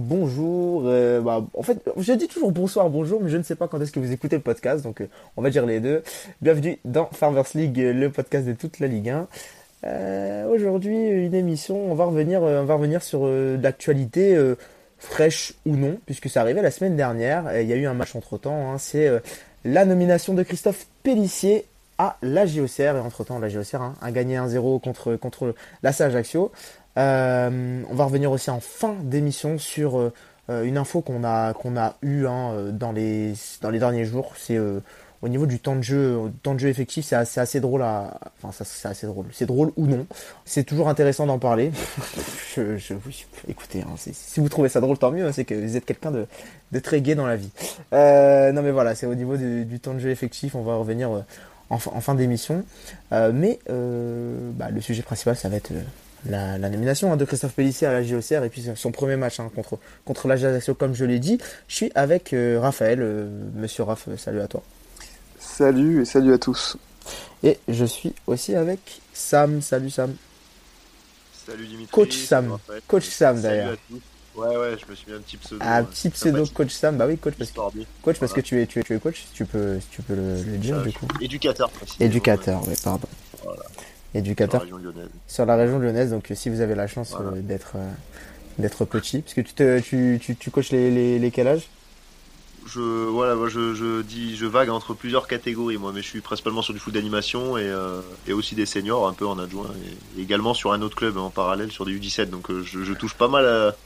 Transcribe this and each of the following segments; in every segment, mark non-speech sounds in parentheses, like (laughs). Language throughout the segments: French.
bonjour. Euh, bah, en fait, je dis toujours bonsoir, bonjour, mais je ne sais pas quand est-ce que vous écoutez le podcast, donc euh, on va dire les deux. Bienvenue dans Farmers League, le podcast de toute la Ligue 1. Euh, Aujourd'hui, une émission, on va revenir, euh, sur l'actualité fraîche ou non, puisque ça arrivait la semaine dernière. Il y a eu un match entre temps. Hein, C'est la nomination de Christophe Pellissier à la JOCR et entre temps la JOCR hein, a gagné 1-0 contre contre la Ajaccio. Euh, on va revenir aussi en fin d'émission sur euh, une info qu'on a qu'on a eu hein, dans les dans les derniers jours. C'est euh, au niveau du temps de jeu, temps de jeu effectif, c'est assez, drôle à, enfin c'est assez drôle. C'est drôle ou non. C'est toujours intéressant d'en parler. (laughs) je, je, écoutez, hein, si vous trouvez ça drôle, tant mieux. Hein, c'est que vous êtes quelqu'un de, de, très gai dans la vie. Euh, non mais voilà, c'est au niveau du, du, temps de jeu effectif. On va revenir en, en, fin d'émission. Euh, mais bah, le sujet principal, ça va être la, nomination hein, de Christophe Pellissier à la JOCR et puis son premier match hein, contre, contre la Ajaccio comme je l'ai dit. Je suis avec euh, Raphaël, euh, monsieur Raph, euh, salut à toi. Salut et salut à tous. Et je suis aussi avec Sam, salut Sam. Salut Dimitri. Coach Sam, coach Sam d'ailleurs. Ouais ouais, je me suis mis un petit pseudo. Un petit pseudo coach Sam, bah oui coach parce que coach parce que tu es tu es tu es coach, tu peux tu peux le, dire du coup. Éducateur. Éducateur, oui pardon. Voilà éducateur sur la région lyonnaise. Donc si vous avez la chance euh, d'être euh, d'être petit, parce que tu te tu, tu, tu coaches les, les, les quel âge? Je voilà je, je dis je vague entre plusieurs catégories moi mais je suis principalement sur du foot d'animation et, euh, et aussi des seniors un peu en adjoint et, également sur un autre club en parallèle sur des U17 donc je, je touche pas mal à,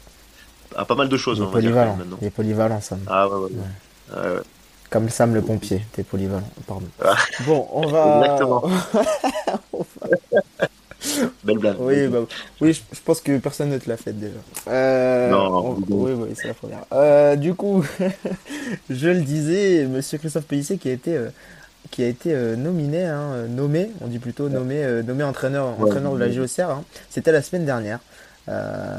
à, pas mal de choses. Il est polyvalent. Il est polyvalent ça. Ah ouais ouais. ouais. ouais. Comme Sam le pompier, t'es polyvalent, pardon. Ah. Bon, on va. Exactement. (laughs) Belle blague. Oui, bah, oui je, pense que personne ne te l'a fait déjà. Euh, non, Oui, oui, c'est la première. Euh, du coup, (laughs) je le disais, Monsieur Christophe Pellissier qui a été, euh, qui a été euh, nominé, hein, nommé, on dit plutôt nommé, euh, nommé entraîneur, entraîneur de la JOCR. Hein. C'était la semaine dernière.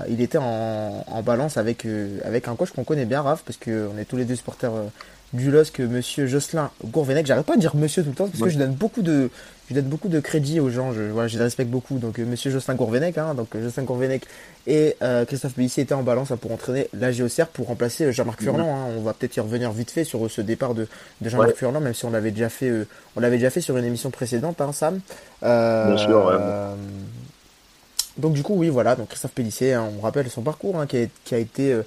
il était en, en balance avec, avec un coach qu'on connaît bien, Raph, parce qu'on est tous les deux supporters du LOSC, monsieur Jocelyn Gourvenec. J'arrête pas de dire monsieur tout le temps parce que je donne beaucoup de, je donne beaucoup de crédit aux gens. Je, voilà, je les respecte beaucoup. Donc, euh, monsieur Jocelyn Gourvenec, hein, donc euh, Jocelyn Gourvenec et euh, Christophe Pellissier étaient en balance hein, pour entraîner la GOCR pour remplacer Jean-Marc Furlan. Hein. On va peut-être y revenir vite fait sur ce départ de, de Jean-Marc Furlan, même si on l'avait déjà fait, on l'avait déjà fait sur une émission précédente, hein, Sam. Bien sûr, Donc du coup, oui, voilà. Donc Christophe Pellissier, on rappelle son parcours, qui a, qui, a, été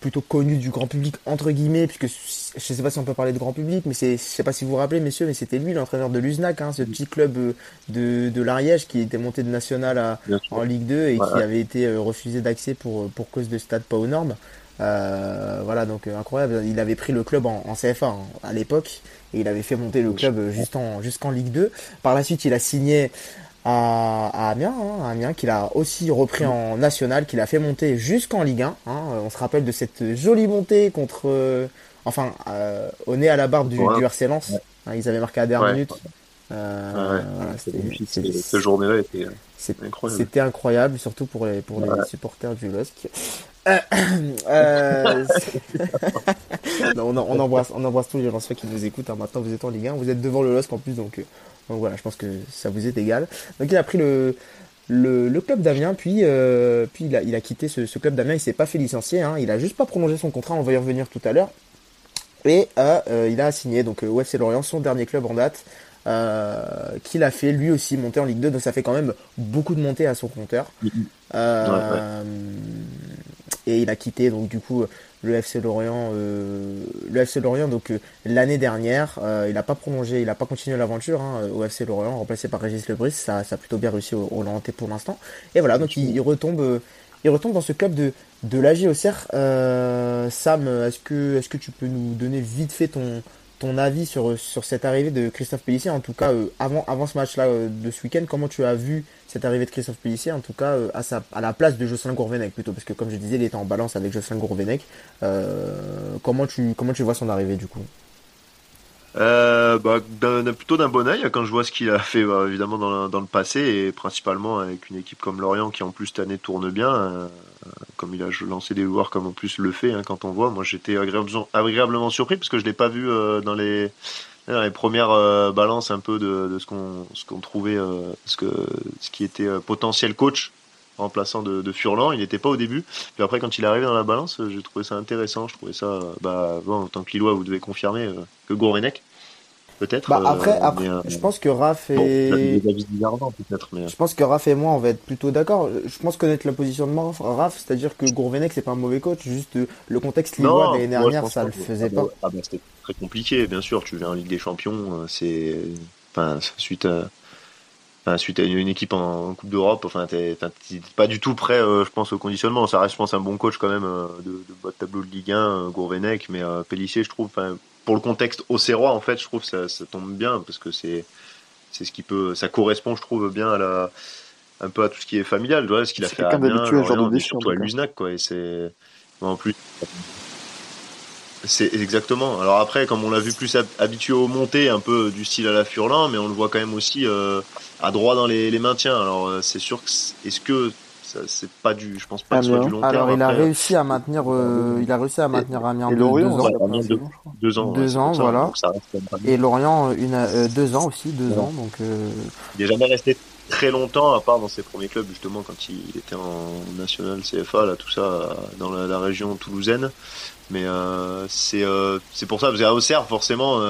plutôt connu du grand public entre guillemets puisque je sais pas si on peut parler de grand public mais c'est je sais pas si vous vous rappelez messieurs mais c'était lui l'entraîneur de l'Uznac hein, ce petit club euh, de, de l'Ariège qui était monté de national à, en Ligue 2 et qui avait été euh, refusé d'accès pour pour cause de stade pas aux normes. Euh, voilà donc incroyable. Il avait pris le club en, CFA hein, à l'époque et il avait fait monter le club juste en jusqu'en Ligue 2 par la suite il a signé à, Amiens, hein, Amiens qu'il a aussi repris en national, qu'il a fait monter jusqu'en Ligue 1. Hein. On se rappelle de cette jolie montée contre, euh, enfin, euh, au nez à la barbe du, du RC Lens. Hein, ils avaient marqué à dernière minute. Euh, cette journée-là était, incroyable. C'était incroyable, surtout pour les, pour les supporters du LOSC. (coughs) Euh, (coughs) euh, on, on, embrasse, on embrasse tous les gens qui nous écoutent. Hein. Maintenant, vous êtes en Ligue 1, vous êtes devant le LOSC en plus, donc donc voilà, je pense que ça vous est égal. Donc il a pris le, le, le club d'Amiens, puis, euh, puis il, a, il a quitté ce, ce club d'Amiens, il s'est pas fait licencier, hein, il a juste pas prolongé son contrat, on va y revenir tout à l'heure. Et euh, euh il a signé. Donc au FC Lorient, son dernier club en date, euh, qu'il a fait lui aussi monter en Ligue 2, donc ça fait quand même beaucoup de montées à son compteur. Euh, et il a quitté donc du coup le FC Lorient, euh, le FC Lorient donc euh, l'année dernière, euh, il n'a pas prolongé, il n'a pas continué l'aventure hein, au FC Lorient, remplacé par Régis Lebris, ça, ça a plutôt bien réussi au, au pour l'instant. Et voilà, donc il, retombe, il retombe dans ce club de de l'AG Euh, Sam, est-ce que tu peux nous donner vite fait ton avis sur, cette arrivée de Christophe Pellissier, en tout cas avant, avant ce match-là de ce week-end, comment tu as vu cette arrivée de Christophe Pellissier, en tout cas euh, à, la place de Jocelyn Gourvenec plutôt, parce que comme je disais, il était en balance avec Jocelyn Gourvenec. Euh, comment tu vois son arrivée du coup? Euh, bah, plutôt d'un bon oeil quand je vois ce qu'il a fait bah, évidemment dans, dans, le passé et principalement avec une équipe comme Lorient qui en plus cette année tourne bien euh, comme il a lancé des joueurs comme en plus le fait hein, quand on voit. Moi j'étais agréablement, agréablement surpris parce que je l'ai pas vu dans les les premières euh, balances un peu de, de ce qu'on ce qu'on trouvait euh, ce que ce qui était euh, potentiel coach remplaçant de, de Furlan. Il n'était pas au début. Puis après, quand il est arrivé dans la balance, j'ai trouvé ça intéressant. Je trouvais ça, bah, bon, en tant que Lillois, vous devez confirmer que Gourvenec peut-être. Bah après, après je pense que Raph et je pense que Raph et moi on va être plutôt d'accord. Je pense connaître la position de Raph, c'est-à-dire que Gourvenec c'est pas un mauvais coach, juste le contexte Lillois l'année dernière ça le faisait pas. Ah bah, c'était très compliqué, bien sûr. Tu viens en Ligue des Champions, c'est enfin suite à suite à une équipe en, Coupe d'Europe, enfin, t'es pas du tout prêt, euh, je pense, au conditionnement. Ça reste, je pense, un bon coach quand même euh, de, de bas de tableau de Ligue 1, euh, Gourvenec, mais Pellissier, je trouve, pour le contexte auxerrois, en fait, je trouve que ça, ça tombe bien parce que c'est c'est ce qui peut, ça correspond, je trouve, bien à la un peu à tout ce qui est familial, vois, ce qu'il a fait à surtout à Luznac, quoi. Et c'est en plus. C'est exactement. Alors après, comme on l'a vu plus habitué aux montées, un peu du style à la Furlan, mais on le voit quand même aussi euh, à droit dans les, les maintiens. Alors euh, c'est sûr que est-ce que c'est pas du, je pense pas que ce soit du long terme. Alors il a réussi à maintenir, euh, il a réussi à maintenir Amiens deux, ans. deux, ans. Deux ans, voilà. Et Lorient une, euh, deux ans aussi, deux ans. Donc. Euh... Il est jamais resté très longtemps, à part dans ses premiers clubs justement quand il était en national CFA, là tout ça dans la, région toulousaine. Mais euh, c'est euh, c'est pour ça parce qu'à Auxerre forcément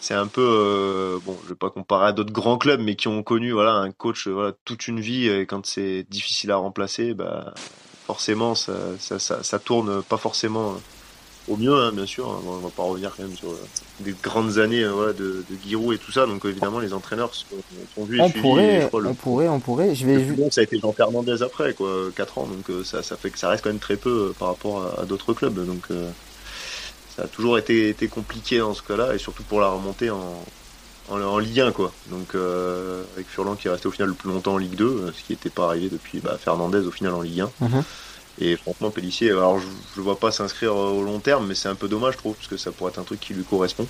c'est un peu euh, bon je vais pas comparer à d'autres grands clubs mais qui ont connu voilà un coach euh, voilà toute une vie et quand c'est difficile à remplacer bah forcément ça, ça, ça, ça tourne pas forcément au mieux hein, bien sûr on va pas revenir quand même sur euh, des grandes années voilà, de, de Giroud et tout ça donc évidemment les entraîneurs sont, sont vus on pourrait on pourrait on pourrait je vais bon, ça a été Jean Fernandez après quoi quatre ans donc ça, ça fait que ça reste quand même très peu par rapport à, à d'autres clubs donc ça a toujours été, été compliqué dans ce cas-là, et surtout pour la remontée en, en, Ligue 1, quoi. Donc, euh, avec Furlan qui est resté au final le plus longtemps en Ligue 2, euh, ce qui n'était pas arrivé depuis bah, Fernandez au final en Ligue 1. Mhm. Et franchement, Pellissier, alors je ne vois pas s'inscrire au long terme, mais c'est un peu dommage, je trouve, parce que ça pourrait être un truc qui lui correspond.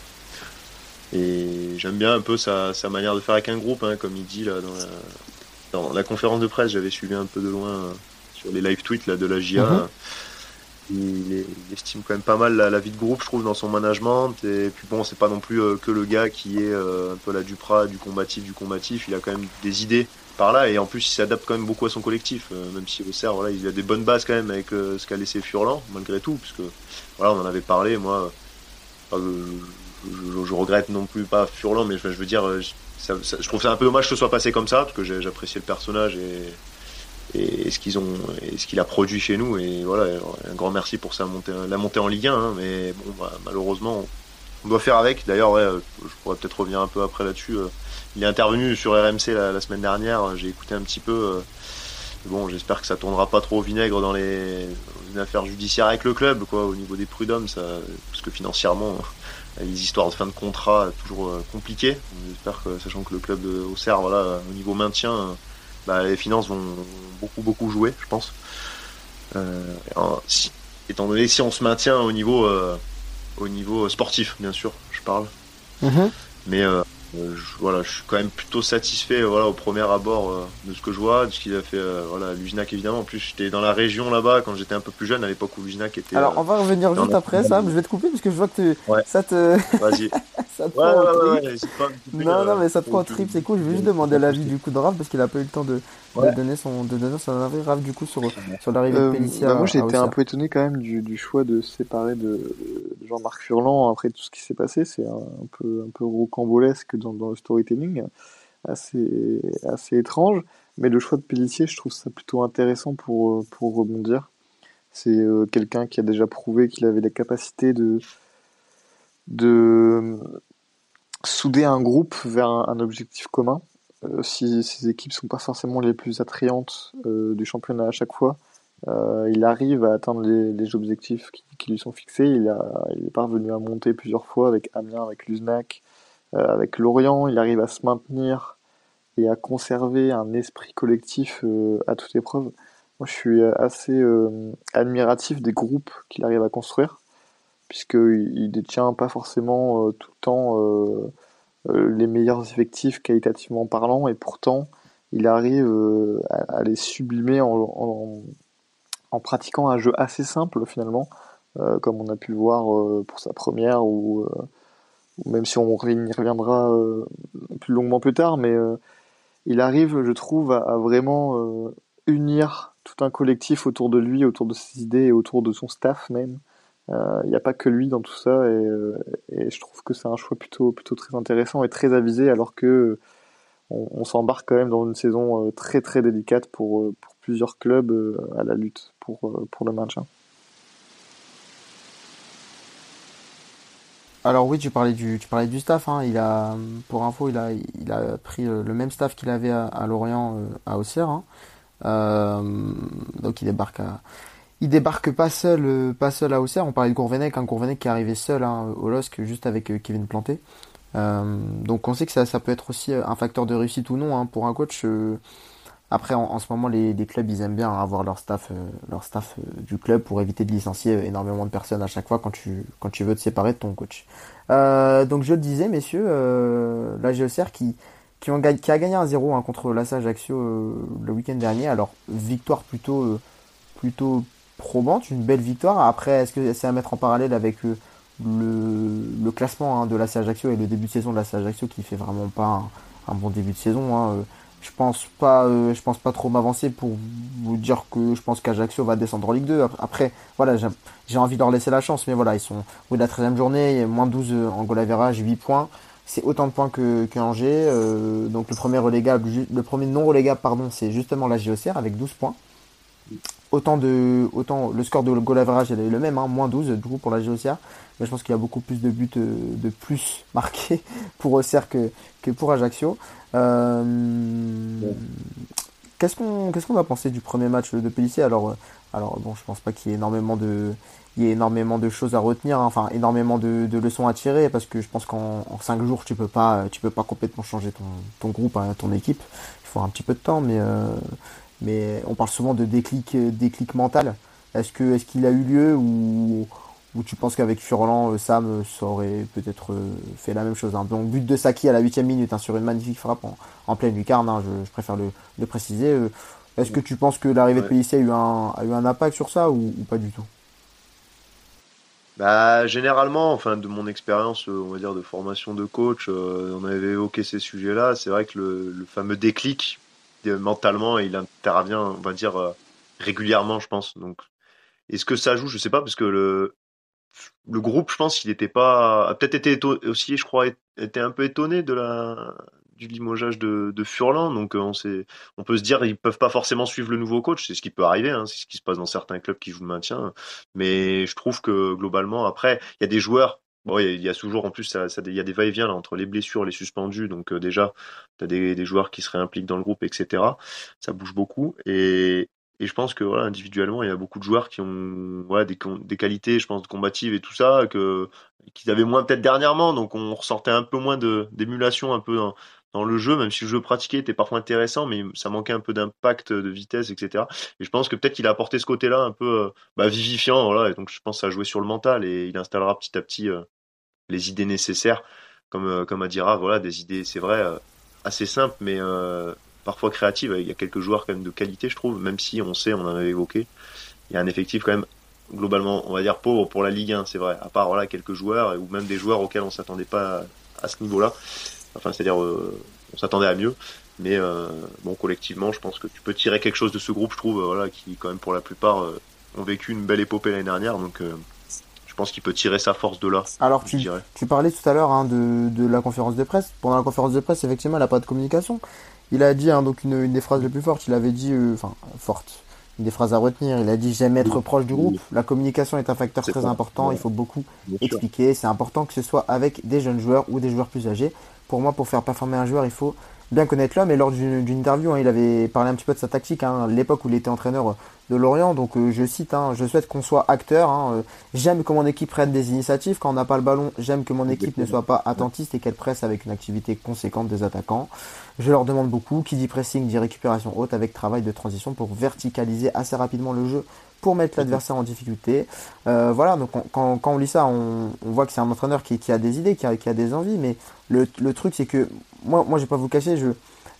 Et j'aime bien un peu sa, sa, manière de faire avec un groupe, hein, comme il dit là dans la, dans la conférence de presse, j'avais suivi un peu de loin euh, sur les live tweets là, de la GIA. Mhm il, estime quand même pas mal la, vie de groupe, je trouve, dans son management. Et puis bon, c'est pas non plus euh, que le gars qui est euh, un peu la Duprat, du combatif, du combatif. Il a quand même des idées par là, et en plus, il s'adapte quand même beaucoup à son collectif. Euh, même si Auxerre, voilà, il a des bonnes bases quand même avec ce qu'a laissé Furlan, malgré tout, puisque voilà, on en avait parlé. Moi, je, regrette non plus pas Furlan, mais je, veux dire, je trouve ça un peu dommage que ce soit passé comme ça, parce que j'appréciais le personnage et ce qu'ils ont et ce qu'il a produit chez nous et voilà un grand merci pour sa montée la montée en Ligue 1 hein, mais bon bah, malheureusement on doit faire avec d'ailleurs ouais, je pourrais peut-être revenir un peu après là-dessus euh, il est intervenu sur RMC la, semaine dernière j'ai écouté un petit peu euh, bon j'espère que ça tournera pas trop au vinaigre dans les, affaires judiciaires avec le club quoi au niveau des prud'hommes ça parce que financièrement les histoires de fin de contrat toujours euh, compliquées j'espère que sachant que le club de Auxerre voilà au niveau maintien bah, les finances vont beaucoup beaucoup jouer, je pense. Euh, étant donné si on se maintient au niveau euh, au niveau sportif, bien sûr, je parle. Mm-hmm. Mais euh, euh, je, voilà, je suis quand même plutôt satisfait voilà, au premier abord euh, de ce que je vois, de ce qu'il a fait euh, voilà, Luznac évidemment. En plus, j'étais dans la région là-bas quand j'étais un peu plus jeune, à l'époque où Luznac était. Alors, on va revenir juste après, ça Je vais te couper parce que je vois que ça te. Vas-y. (laughs) ça te prend ouais, Non, non, mais ça te prend trip, c'est cool. Je vais juste demander l'avis du coup de Raph parce qu'il a pas eu le temps de, de donner son, de donner son avis, Raph, du coup, sur, sur l'arrivée de Pellissier. Bah moi, j'ai été un peu étonné quand même du, du choix de se séparer de, Jean-Marc Furlan après tout ce qui s'est passé. C'est un, peu, un peu rocambolesque dans, dans le storytelling assez, assez étrange. Mais le choix de Pellissier, je trouve ça plutôt intéressant pour, pour rebondir. C'est euh, quelqu'un qui a déjà prouvé qu'il avait la capacité de, de souder un groupe vers un, objectif commun. Euh, si ces équipes sont pas forcément les plus attrayantes euh, du championnat à chaque fois, il arrive à atteindre les, objectifs qui, lui sont fixés. Il, a, il est parvenu à monter plusieurs fois avec Amiens, avec Luznac, euh, avec Lorient, il arrive à se maintenir et à conserver un esprit collectif euh, à toute épreuve. Moi, je suis assez euh, admiratif des groupes qu'il arrive à construire, puisqu'il détient pas forcément tout le temps les meilleurs effectifs qualitativement parlant, et pourtant, il arrive à, les sublimer en, en, pratiquant un jeu assez simple finalement, comme on a pu le voir pour sa première ou même si on y reviendra euh, plus longuement plus tard, mais euh, il arrive, je trouve, à, vraiment euh, unir tout un collectif autour de lui, autour de ses idées et autour de son staff même. Il n'y a pas que lui dans tout ça et, et je trouve que c'est un choix plutôt, plutôt très intéressant et très avisé alors que on, s'embarque quand même dans une saison très très délicate pour, pour plusieurs clubs à la lutte pour, pour le maintien. Alors oui, tu parlais du, tu parlais du staff. Hein. Il a, pour info, il a, il a pris euh, le même staff qu'il avait à, Lorient, euh, à Auxerre. Hein. Euh, donc il débarque à, il débarque pas seul, pas seul à Auxerre. On parlait de Gourvenec, un Gourvenec qui est arrivé seul hein, au LOSC juste avec Kevin Planté. donc on sait que ça, ça peut être aussi un facteur de réussite ou non hein, pour un coach. Après, en, ce moment, les, clubs, ils aiment bien avoir leur staff, euh, leur staff euh, du club pour éviter de licencier euh, énormément de personnes à chaque fois quand tu, quand tu veux te séparer de ton coach. donc, je le disais, messieurs, la GECR qui, qui, qui a gagné un 0 hein, contre la Ajaccio le week-end dernier. Alors, victoire plutôt, plutôt probante, une belle victoire. Après, est-ce que c'est à mettre en parallèle avec le, le classement hein, de la Ajaccio et le début de saison de la Ajaccio qui fait vraiment pas un, bon début de saison hein, je pense pas euh, je pense pas trop m'avancer pour vous dire que je pense qu'Ajaccio va descendre en Ligue 2 après voilà j'ai envie de leur laisser la chance mais voilà ils sont au de la 13e journée moins 12 en goal average 8 points. C'est autant de points que, Angers euh, donc le premier relégable le premier non relégable pardon c'est justement la JOCR avec 12 points autant de autant le score de goal average est le même hein, moins 12 du coup pour la JOCR mais je pense qu'il y a beaucoup plus de buts euh, de plus (laughs) marqués pour Auxerre que, que pour Ajaccio euh, qu'est-ce qu'on qu'est-ce qu'on va penser du premier match de Pellissier Alors euh, alors bon, je pense pas qu'il y ait énormément de il y ait énormément de choses à retenir, hein. enfin énormément de, de, leçons à tirer parce que je pense qu'en en 5 jours tu peux pas tu peux pas complètement changer ton, ton groupe, hein, ton équipe. Il faut un petit peu de temps, mais euh, mais on parle souvent de déclic déclic mental. Est-ce que est-ce qu'il a eu lieu ou ou tu penses qu'avec Furlan, euh, Sam, euh, ça aurait peut-être euh, fait la même chose. Hein? Donc but de Saki à la huitième minute hein, sur une magnifique frappe en, pleine lucarne, hein, je, préfère le, préciser. Est-ce que tu penses que l'arrivée de Pellissier a eu, un, a eu un impact sur ça ou, pas du tout? Bah, généralement, enfin, de mon expérience, on va dire, de formation de coach, on avait évoqué ces sujets-là. C'est vrai que le, fameux déclic, mentalement, il intervient, on va dire, régulièrement, je pense. Donc, est-ce que ça joue? Je sais pas, parce que le, le groupe, je pense, il était pas, a peut-être été aussi, je crois, était un peu étonné de la du limogeage de, de Furlan. Donc euh, on sait, on peut se dire ils peuvent pas forcément suivre le nouveau coach, c'est ce qui peut arriver, hein, c'est ce qui se passe dans certains clubs qui jouent le maintien. Mais je trouve que globalement, après, il y a des joueurs. Bon, il y a toujours en plus, ça, il y a des va-et-vient entre les blessures, les suspendus. Donc euh, déjà, tu as des, des joueurs qui se réimpliquent dans le groupe, etc. Ça bouge beaucoup. Et, je pense que voilà, individuellement, il y a beaucoup de joueurs qui ont des, qualités, je pense, combatives et tout ça, que qu'ils avaient moins peut-être dernièrement. Donc on ressortait un peu moins d'émulation un peu dans, le jeu, même si le jeu pratiqué était parfois intéressant, mais ça manquait un peu d'impact, de vitesse, etc. Et je pense que peut-être qu'il a apporté ce côté-là un peu euh, bah, vivifiant, voilà. Et donc je pense que ça sur le mental et il installera petit à petit euh, les idées nécessaires, comme euh, comme a dira, voilà, des idées, c'est vrai, assez simples, mais parfois créative. Il y a quelques joueurs quand même de qualité, je trouve, même si on sait, on en avait évoqué, il y a un effectif quand même globalement, on va dire pauvre pour la Ligue 1, c'est vrai. À part voilà quelques joueurs ou même des joueurs auxquels on s'attendait pas à, ce niveau-là. Enfin, c'est-à-dire, euh, on s'attendait à mieux. Mais euh, bon, collectivement, je pense que tu peux tirer quelque chose de ce groupe, je trouve, voilà, qui quand même pour la plupart euh, ont vécu une belle épopée l'année dernière. Donc, pense qu'il peut tirer sa force de là. Alors, tu, tu parlais tout à l'heure hein, de, de la conférence de presse. Pendant la conférence de presse, effectivement, elle n'a pas de communication. Il a dit, hein, donc une, une, des phrases les plus fortes, il avait dit, euh, enfin, forte, une des phrases à retenir, il a dit, j'aime être proche du groupe, la communication est un facteur très important, il faut beaucoup expliquer, c'est important que ce soit avec des jeunes joueurs ou des joueurs plus âgés. Pour moi, pour faire performer un joueur, il faut bien connaître l'homme. Et lors d'une interview, hein, il avait parlé un petit peu de sa tactique, hein, l'époque où il était entraîneur de Lorient. Donc euh, je cite, hein, je souhaite qu'on soit acteur. Hein, euh, j'aime que mon équipe prenne des initiatives. Quand on n'a pas le ballon, j'aime que mon équipe ne soit pas attentiste et qu'elle presse avec une activité conséquente des attaquants. Je leur demande beaucoup. Qui dit pressing dit récupération haute avec travail de transition pour verticaliser assez rapidement le jeu pour mettre l'adversaire en difficulté. Euh, voilà, donc quand, quand, on lit ça, on, on voit que c'est un entraîneur qui, qui, a des idées, qui a, qui a des envies, mais le, le truc c'est que moi, moi je vais pas vous cacher, je,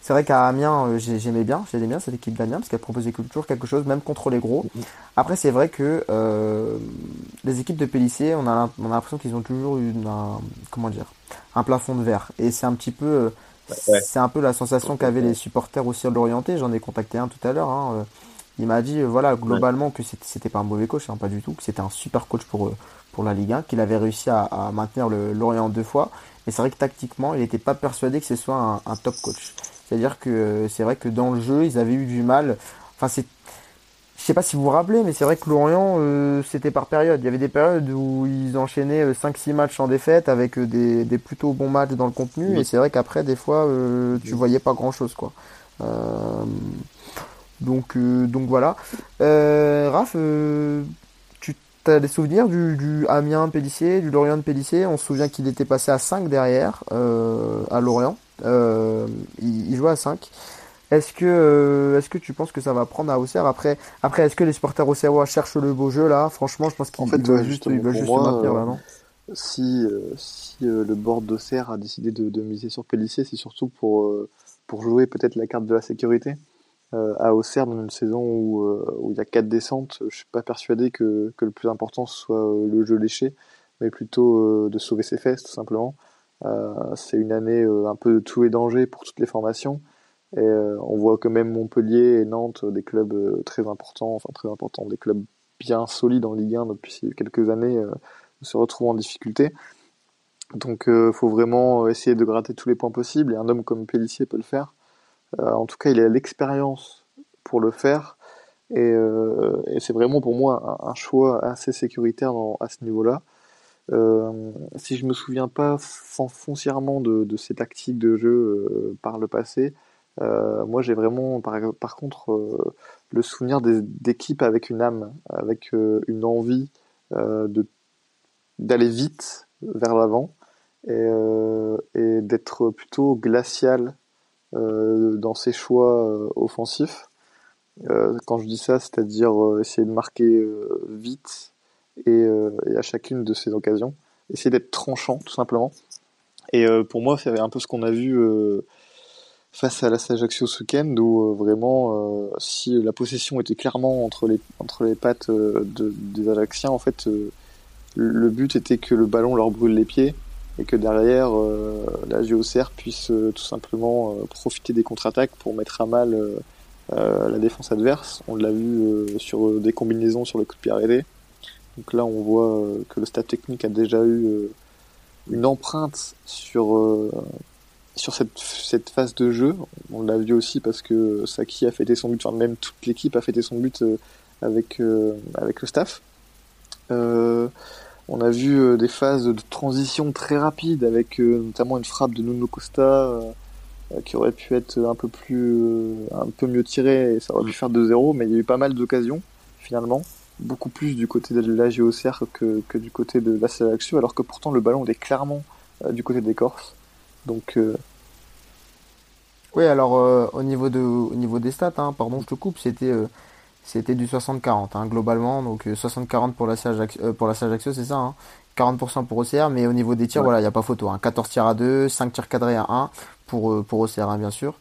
c'est vrai qu'à Amiens, euh, j'aimais bien, j'aimais bien cette équipe d'Amiens parce qu'elle proposait toujours quelque chose, même contre les gros. Mm-hmm. Après, c'est vrai que euh, les équipes de Pellissier, on a, on a l'impression qu'ils ont toujours une, un, comment dire, un plafond de verre. Et c'est un petit peu, c'est un peu la sensation qu'avaient les supporters aussi de l'Orienté. J'en ai contacté un tout à l'heure. Hein. Il m'a dit, voilà, globalement, que c'était pas un mauvais coach, hein, pas du tout, que c'était un super coach pour, pour la Ligue 1, qu'il avait réussi à, à maintenir l'Orient deux fois. Mais c'est vrai que tactiquement, il n'était pas persuadé que ce soit un, un top coach. C'est-à-dire que c'est vrai que dans le jeu, ils avaient eu du mal. Enfin, c'est je sais pas si vous vous rappelez, mais c'est vrai que Lorient, euh, c'était par période. Il y avait des périodes où ils enchaînaient 5-6 euh, matchs en défaite avec euh, des, des, plutôt bons matchs dans le contenu. Et c'est vrai qu'après, des fois, tu voyais pas grand-chose. quoi. Donc, donc voilà. Raph, tu as des souvenirs du, du Amiens Pellissier, du Lorient de Pellissier On se souvient qu'il était passé à 5 derrière à Lorient. il, il jouait à 5. Est-ce que, euh, est-ce que tu penses que ça va prendre à Auxerre? Après, après est-ce que les supporters auxerrois cherchent le beau jeu là? Franchement, je pense qu'ils veulent juste, ils veulent juste maintenir là, non? Si, euh, si euh, le board d'Auxerre a décidé de, de, miser sur Pellissier, c'est surtout pour, pour jouer peut-être la carte de la sécurité. À Auxerre, dans une saison où, où il y a quatre descentes, je suis pas persuadé que, que le plus important soit le jeu léché, mais plutôt de sauver ses fesses tout simplement. c'est une année un peu de tout et danger pour toutes les formations. Et euh, on voit que même Montpellier et Nantes, des clubs euh, très importants, enfin très importants, des clubs bien solides en Ligue 1 depuis quelques années, euh, se retrouvent en difficulté. Donc il faut vraiment essayer de gratter tous les points possibles, et un homme comme Pellissier peut le faire. En tout cas, il a l'expérience pour le faire, et, c'est vraiment pour moi un, choix assez sécuritaire à ce niveau-là. si je me souviens pas foncièrement de, ses tactiques de jeu par le passé, euh, moi, j'ai vraiment, par, contre, euh, le souvenir d'équipes avec une âme, avec euh, une envie de d'aller vite vers l'avant et, et d'être plutôt glacial dans ses choix offensifs. quand je dis ça, c'est-à-dire essayer de marquer vite et, à chacune de ces occasions, essayer d'être tranchant tout simplement. Et pour moi, c'est un peu ce qu'on a vu face à la Ajaccio ce week-end où euh, vraiment euh, si la possession était clairement entre les entre les pattes euh, de, des Ajacciens en fait le but était que le ballon leur brûle les pieds et que derrière la GOCR puisse tout simplement profiter des contre-attaques pour mettre à mal la défense adverse. On l'a vu sur des combinaisons sur le coup de pied arrêté. Donc là on voit que le staff technique a déjà eu une empreinte sur sur cette, cette phase de jeu. On l'a vu aussi parce que Saki a fêté son but, enfin même toute l'équipe a fêté son but euh, avec, euh, avec le staff. Euh, on a vu des phases de transition très rapides avec notamment une frappe de Nuno Costa qui aurait pu être un peu plus un peu mieux tirée et ça aurait pu faire 2-0 mais il y a eu pas mal d'occasions finalement beaucoup plus du côté de la GOCR que, du côté de la sélection alors que pourtant le ballon est clairement du côté des Corses donc. Euh, oui, alors euh, au niveau au niveau des stats, hein, pardon, je te coupe, c'était euh, c'était du 60-40 hein, globalement, donc 60-40 pour la Sage pour la Ajaccio, c'est ça, 40% hein. pour OCR, mais au niveau des tirs, voilà, il n'y a pas photo, 14 tirs à 2, 5 tirs cadrés à 1 pour pour OCR bien sûr.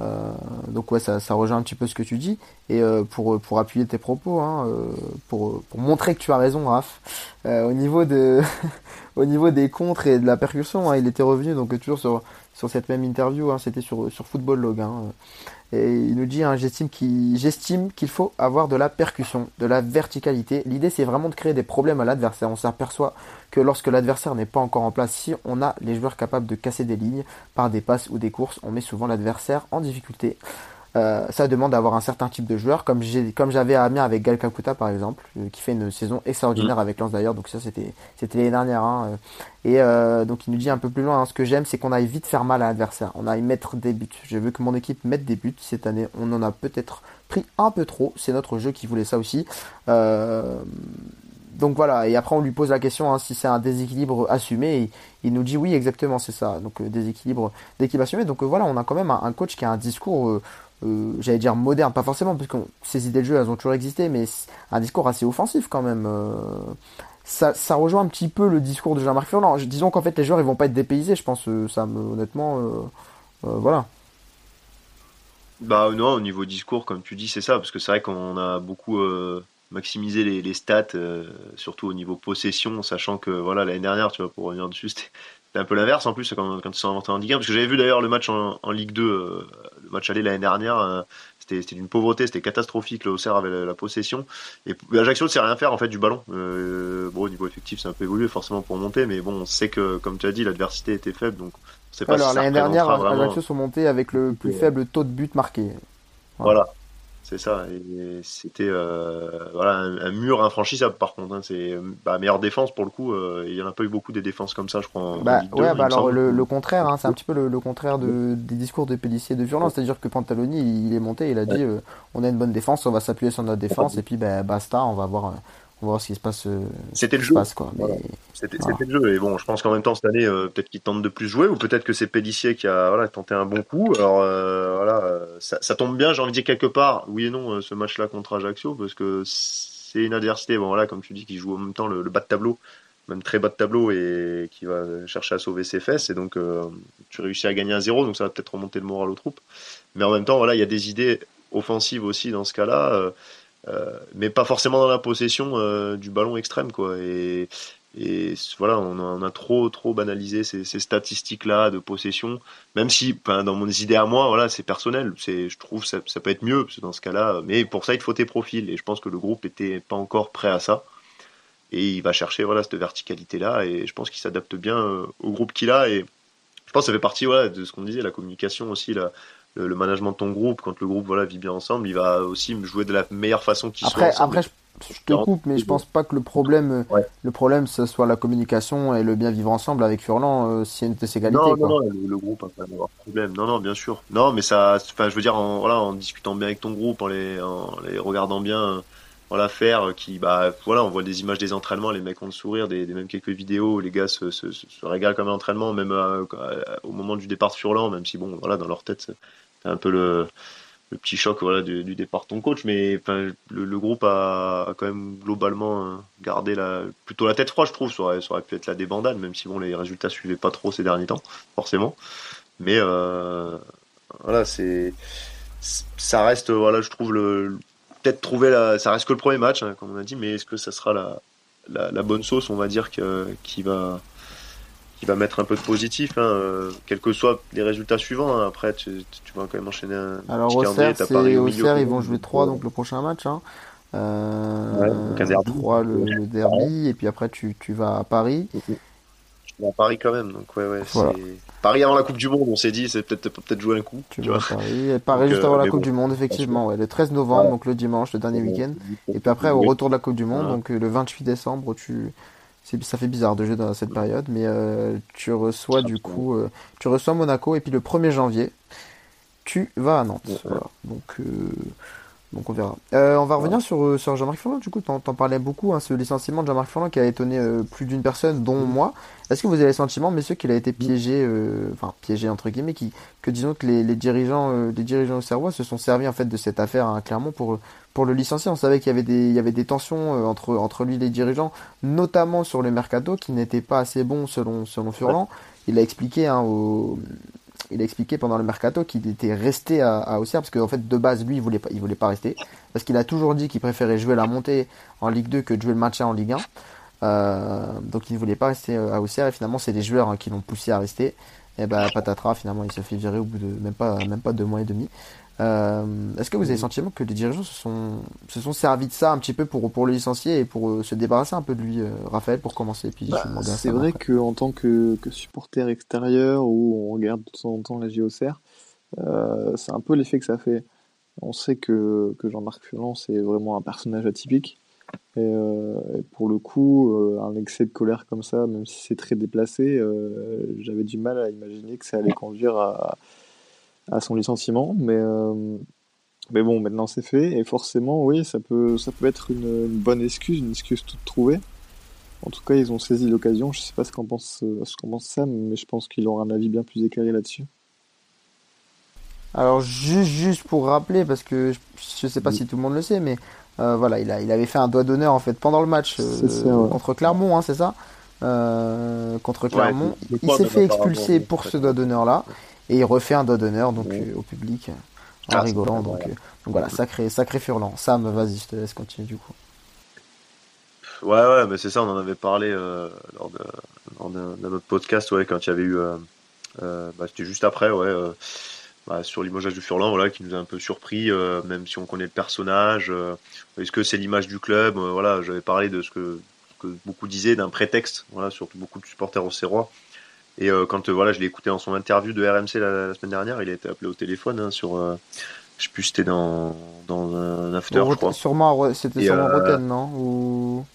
Euh, donc ouais, ça, ça, rejoint un petit peu ce que tu dis. Et euh, pour, pour appuyer tes propos, hein, euh, pour, pour montrer que tu as raison, Raph, au niveau de (laughs) au niveau des contres et de la percussion, hein, il était revenu donc toujours sur sur cette même interview, hein, c'était sur Football Log. Hein, et il nous dit, hein, j'estime qu'il faut avoir de la percussion, de la verticalité. L'idée, c'est vraiment de créer des problèmes à l'adversaire. On s'aperçoit que lorsque l'adversaire n'est pas encore en place, si on a les joueurs capables de casser des lignes par des passes ou des courses, on met souvent l'adversaire en difficulté. Euh, ça demande d'avoir un certain type de joueur, comme j'ai, comme j'avais à Amiens avec Gal Kakuta par exemple, euh, qui fait une saison extraordinaire mmh. avec Lens d'ailleurs. Donc ça c'était c'était l'année dernière. Hein, euh. et donc il nous dit un peu plus loin, hein, ce que j'aime, c'est qu'on aille vite faire mal à l'adversaire, on aille mettre des buts. Je veux que mon équipe mette des buts cette année. On en a peut-être pris un peu trop. C'est notre jeu qui voulait ça aussi. donc voilà, et après on lui pose la question hein, si c'est un déséquilibre assumé, et il nous dit oui exactement c'est ça, donc déséquilibre d'équipe assumé. Donc voilà, on a quand même un, un, coach qui a un discours euh, j'allais dire moderne, pas forcément, parce que ces idées de jeu, elles ont toujours existé, mais un discours assez offensif quand même. Euh, ça, rejoint un petit peu le discours de Jean-Marc Furlan. Disons qu'en fait, les joueurs, ils vont pas être dépaysés, je pense, euh, ça, honnêtement, voilà. Bah non, au niveau discours, comme tu dis, c'est ça, parce que c'est vrai qu'on a beaucoup maximisé les, les stats, surtout au niveau possession, sachant que voilà l'année dernière, tu vois, pour revenir dessus, un peu l'inverse en plus quand, quand ils sont inventés en Ligue 1. Parce que j'avais vu d'ailleurs le match en, Ligue 2, le match aller l'année dernière. c'était d'une pauvreté, c'était catastrophique. Le Auxerre avait la, possession. Et Ajaccio ne sait rien faire en fait du ballon. bon, au niveau effectif, c'est un peu évolué forcément pour monter. Mais bon, on sait que, comme tu as dit, l'adversité était faible. Donc, pas Alors, l'année dernière, Ajaccio sont montés avec le plus faible taux de but marqué. Voilà. C'est ça. Et c'était euh, voilà un, mur infranchissable par contre. Hein. C'est bah, meilleure défense pour le coup. Euh, il y en a pas eu beaucoup des défenses comme ça, je crois. bah, ouais, bah alors le, contraire, hein, c'est un petit peu le, contraire de, des discours de Pellissier de Violence. C'est-à-dire que Pantaloni, il, est monté, il a dit euh, on a une bonne défense, on va s'appuyer sur notre défense et puis bah, basta, on va voir on va voir ce qui se passe. Euh, c'était le jeu. quoi. C'était le jeu. Et bon, je pense qu'en même temps cette année, euh, peut-être qu'il tente de plus jouer, ou peut-être que c'est Pellissier qui a voilà, tenté un bon coup. Alors euh, voilà, ça, tombe bien. J'ai envie de dire quelque part, oui et non, ce match-là contre Ajaccio, parce que c'est une adversité. Bon voilà, comme tu dis, qui joue en même temps le, bas de tableau, même très bas de tableau, et qui va chercher à sauver ses fesses. Et donc, tu réussis à gagner un zéro, donc ça va peut-être remonter le moral aux troupes. Mais en même temps, voilà, il y a des idées offensives aussi dans ce cas-là. Euh, mais pas forcément dans la possession euh, du ballon extrême quoi. Et, voilà on a, trop trop banalisé ces, statistiques là de possession. Même si dans mon idée à moi voilà c'est personnel. C'est je trouve ça, ça peut être mieux dans ce cas là mais pour ça il faut tes profils. Et je pense que le groupe était pas encore prêt à ça. Et il va chercher voilà cette verticalité là et je pense qu'il s'adapte bien euh, au groupe qu'il a. Et je pense que ça fait partie voilà, de ce qu'on disait la communication aussi la, le, management de ton groupe, quand le groupe voilà vit bien ensemble, il va aussi jouer de la meilleure façon qu'il soit. Après, je, te coupe, mais je pense pas que le problème, le problème, ce soit la communication et le bien vivre ensemble avec Furlan, euh, a une de ces qualités. Non, non, non, le, groupe a pas de problème. Non, non, bien sûr. Non, mais ça, enfin, je veux dire, en, voilà, en discutant bien avec ton groupe, en les, en les regardant bien voilà faire qui bah voilà on voit des images des entraînements les mecs ont le sourire des, des même quelques vidéos les gars se, se, se régalent comme un entraînement même euh, au moment du départ de Furlan même si bon voilà dans leur tête c'est un peu le, petit choc voilà du, départ de ton coach mais le, groupe a, quand même globalement euh, gardé la plutôt la tête froide je trouve ça aurait, pu être la débandade même si bon les résultats suivaient pas trop ces derniers temps forcément mais euh, voilà c'est ça reste voilà je trouve le peut-être trouver la. Ça reste que le premier match, hein, comme on a dit, mais est-ce que ça sera la, la, bonne sauce, on va dire, que, qui va qui va mettre un peu de positif, hein, euh, quels que soient les résultats suivants. Hein. Après, tu, tu, vas quand même enchaîner un Alors, au Auxerre, ils vont jouer 3, donc le prochain match. Hein. Euh, ouais, derby. 3, le, derby, et puis après, tu, tu vas à Paris. Je vais à Paris quand même, donc ouais, ouais. Paris avant la Coupe du Monde, on s'est dit, c'est peut-être peut-être jouer un coup. Tu, vois. Paris, Paris juste avant euh, la Coupe du Monde, effectivement, ouais, le 13 novembre, donc le dimanche, le dernier week-end. Et puis après, au retour de la Coupe du Monde, donc euh, le 28 décembre, tu, ça fait bizarre de jouer dans cette période, mais euh, tu reçois du coup, tu reçois Monaco et puis le 1er janvier, tu vas à Nantes. Voilà. Donc donc on verra. Euh, on va revenir sur, euh, sur Jean-Marc Furlan. Du coup, t'en, en parlais beaucoup, hein, ce licenciement de Jean-Marc Furlan qui a étonné euh, plus d'une personne, dont mm. moi. Est-ce que vous avez le sentiment, messieurs, qu'il a été piégé, enfin piégé entre guillemets, qui, que disons que les, les dirigeants, les dirigeants au Serrois se sont servis en fait de cette affaire hein, clairement pour pour le licencier. On savait qu'il y avait des tensions entre entre lui et les dirigeants, notamment sur le mercato qui n'était pas assez bon selon Furlan. Il a expliqué hein, il a expliqué pendant le mercato qu'il était resté à, Auxerre parce qu'en fait de base lui il voulait pas, il voulait pas rester parce qu'il a toujours dit qu'il préférait jouer la montée en Ligue 2 que de jouer le match en Ligue 1. Euh, donc il ne voulait pas rester euh, à Auxerre et finalement c'est les joueurs hein, qui l'ont poussé à rester. Et ben patatras finalement il se fait virer au bout de même pas même pas deux mois et demi. Euh, est-ce que vous avez le sentiment que les dirigeants se sont, se sont servis de ça un petit peu pour, pour le licencier et pour euh, se débarrasser un peu de lui, euh, Raphaël, pour commencer puis bah, C'est vrai qu'en tant que, que, supporter extérieur où on regarde de temps en temps la JOCR, euh, c'est un peu l'effet que ça fait. On sait que, que Jean-Marc Furlan, c'est vraiment un personnage atypique. Et, et pour le coup, un excès de colère comme ça, même si c'est très déplacé, j'avais du mal à imaginer que ça allait conduire à à son licenciement, mais euh, mais bon, maintenant c'est fait et forcément, oui, ça peut ça peut être une, bonne excuse, une excuse toute trouvée. En tout cas, ils ont saisi l'occasion. Je sais pas ce qu'en pense ce qu'en pense Sam, mais je pense qu'il aura un avis bien plus éclairé là-dessus. Alors juste juste pour rappeler, parce que je, sais pas si tout le monde le sait, mais euh, voilà, il, a, il avait fait un doigt d'honneur en fait pendant le match euh, contre Clermont, hein, c'est ça? Contre Clermont, il s'est fait expulser pour ce doigt d'honneur là et il refait un doigt d'honneur donc euh, au public en ah, rigolant donc, euh, donc, voilà sacré sacré furlant Sam vas-y je te laisse continuer du coup ouais, ouais, mais c'est ça, on en avait parlé lors d'un autre podcast, ouais, quand il y avait eu. bah, C'était juste après, ouais. Bah, sur limogeage de Furlan, voilà, qui nous a un peu surpris, même si on connaît le personnage. Est-ce que c'est l'image du club Voilà, j'avais parlé de ce que, que beaucoup disaient d'un prétexte, voilà, surtout beaucoup de supporters au Serrois. Et quand voilà, je l'ai écouté en son interview de RMC la, semaine dernière, il a été appelé au téléphone hein, sur je sais plus, c'était dans, dans un after, je crois. Sûrement, c'était sur euh, Rotten, non? Ou...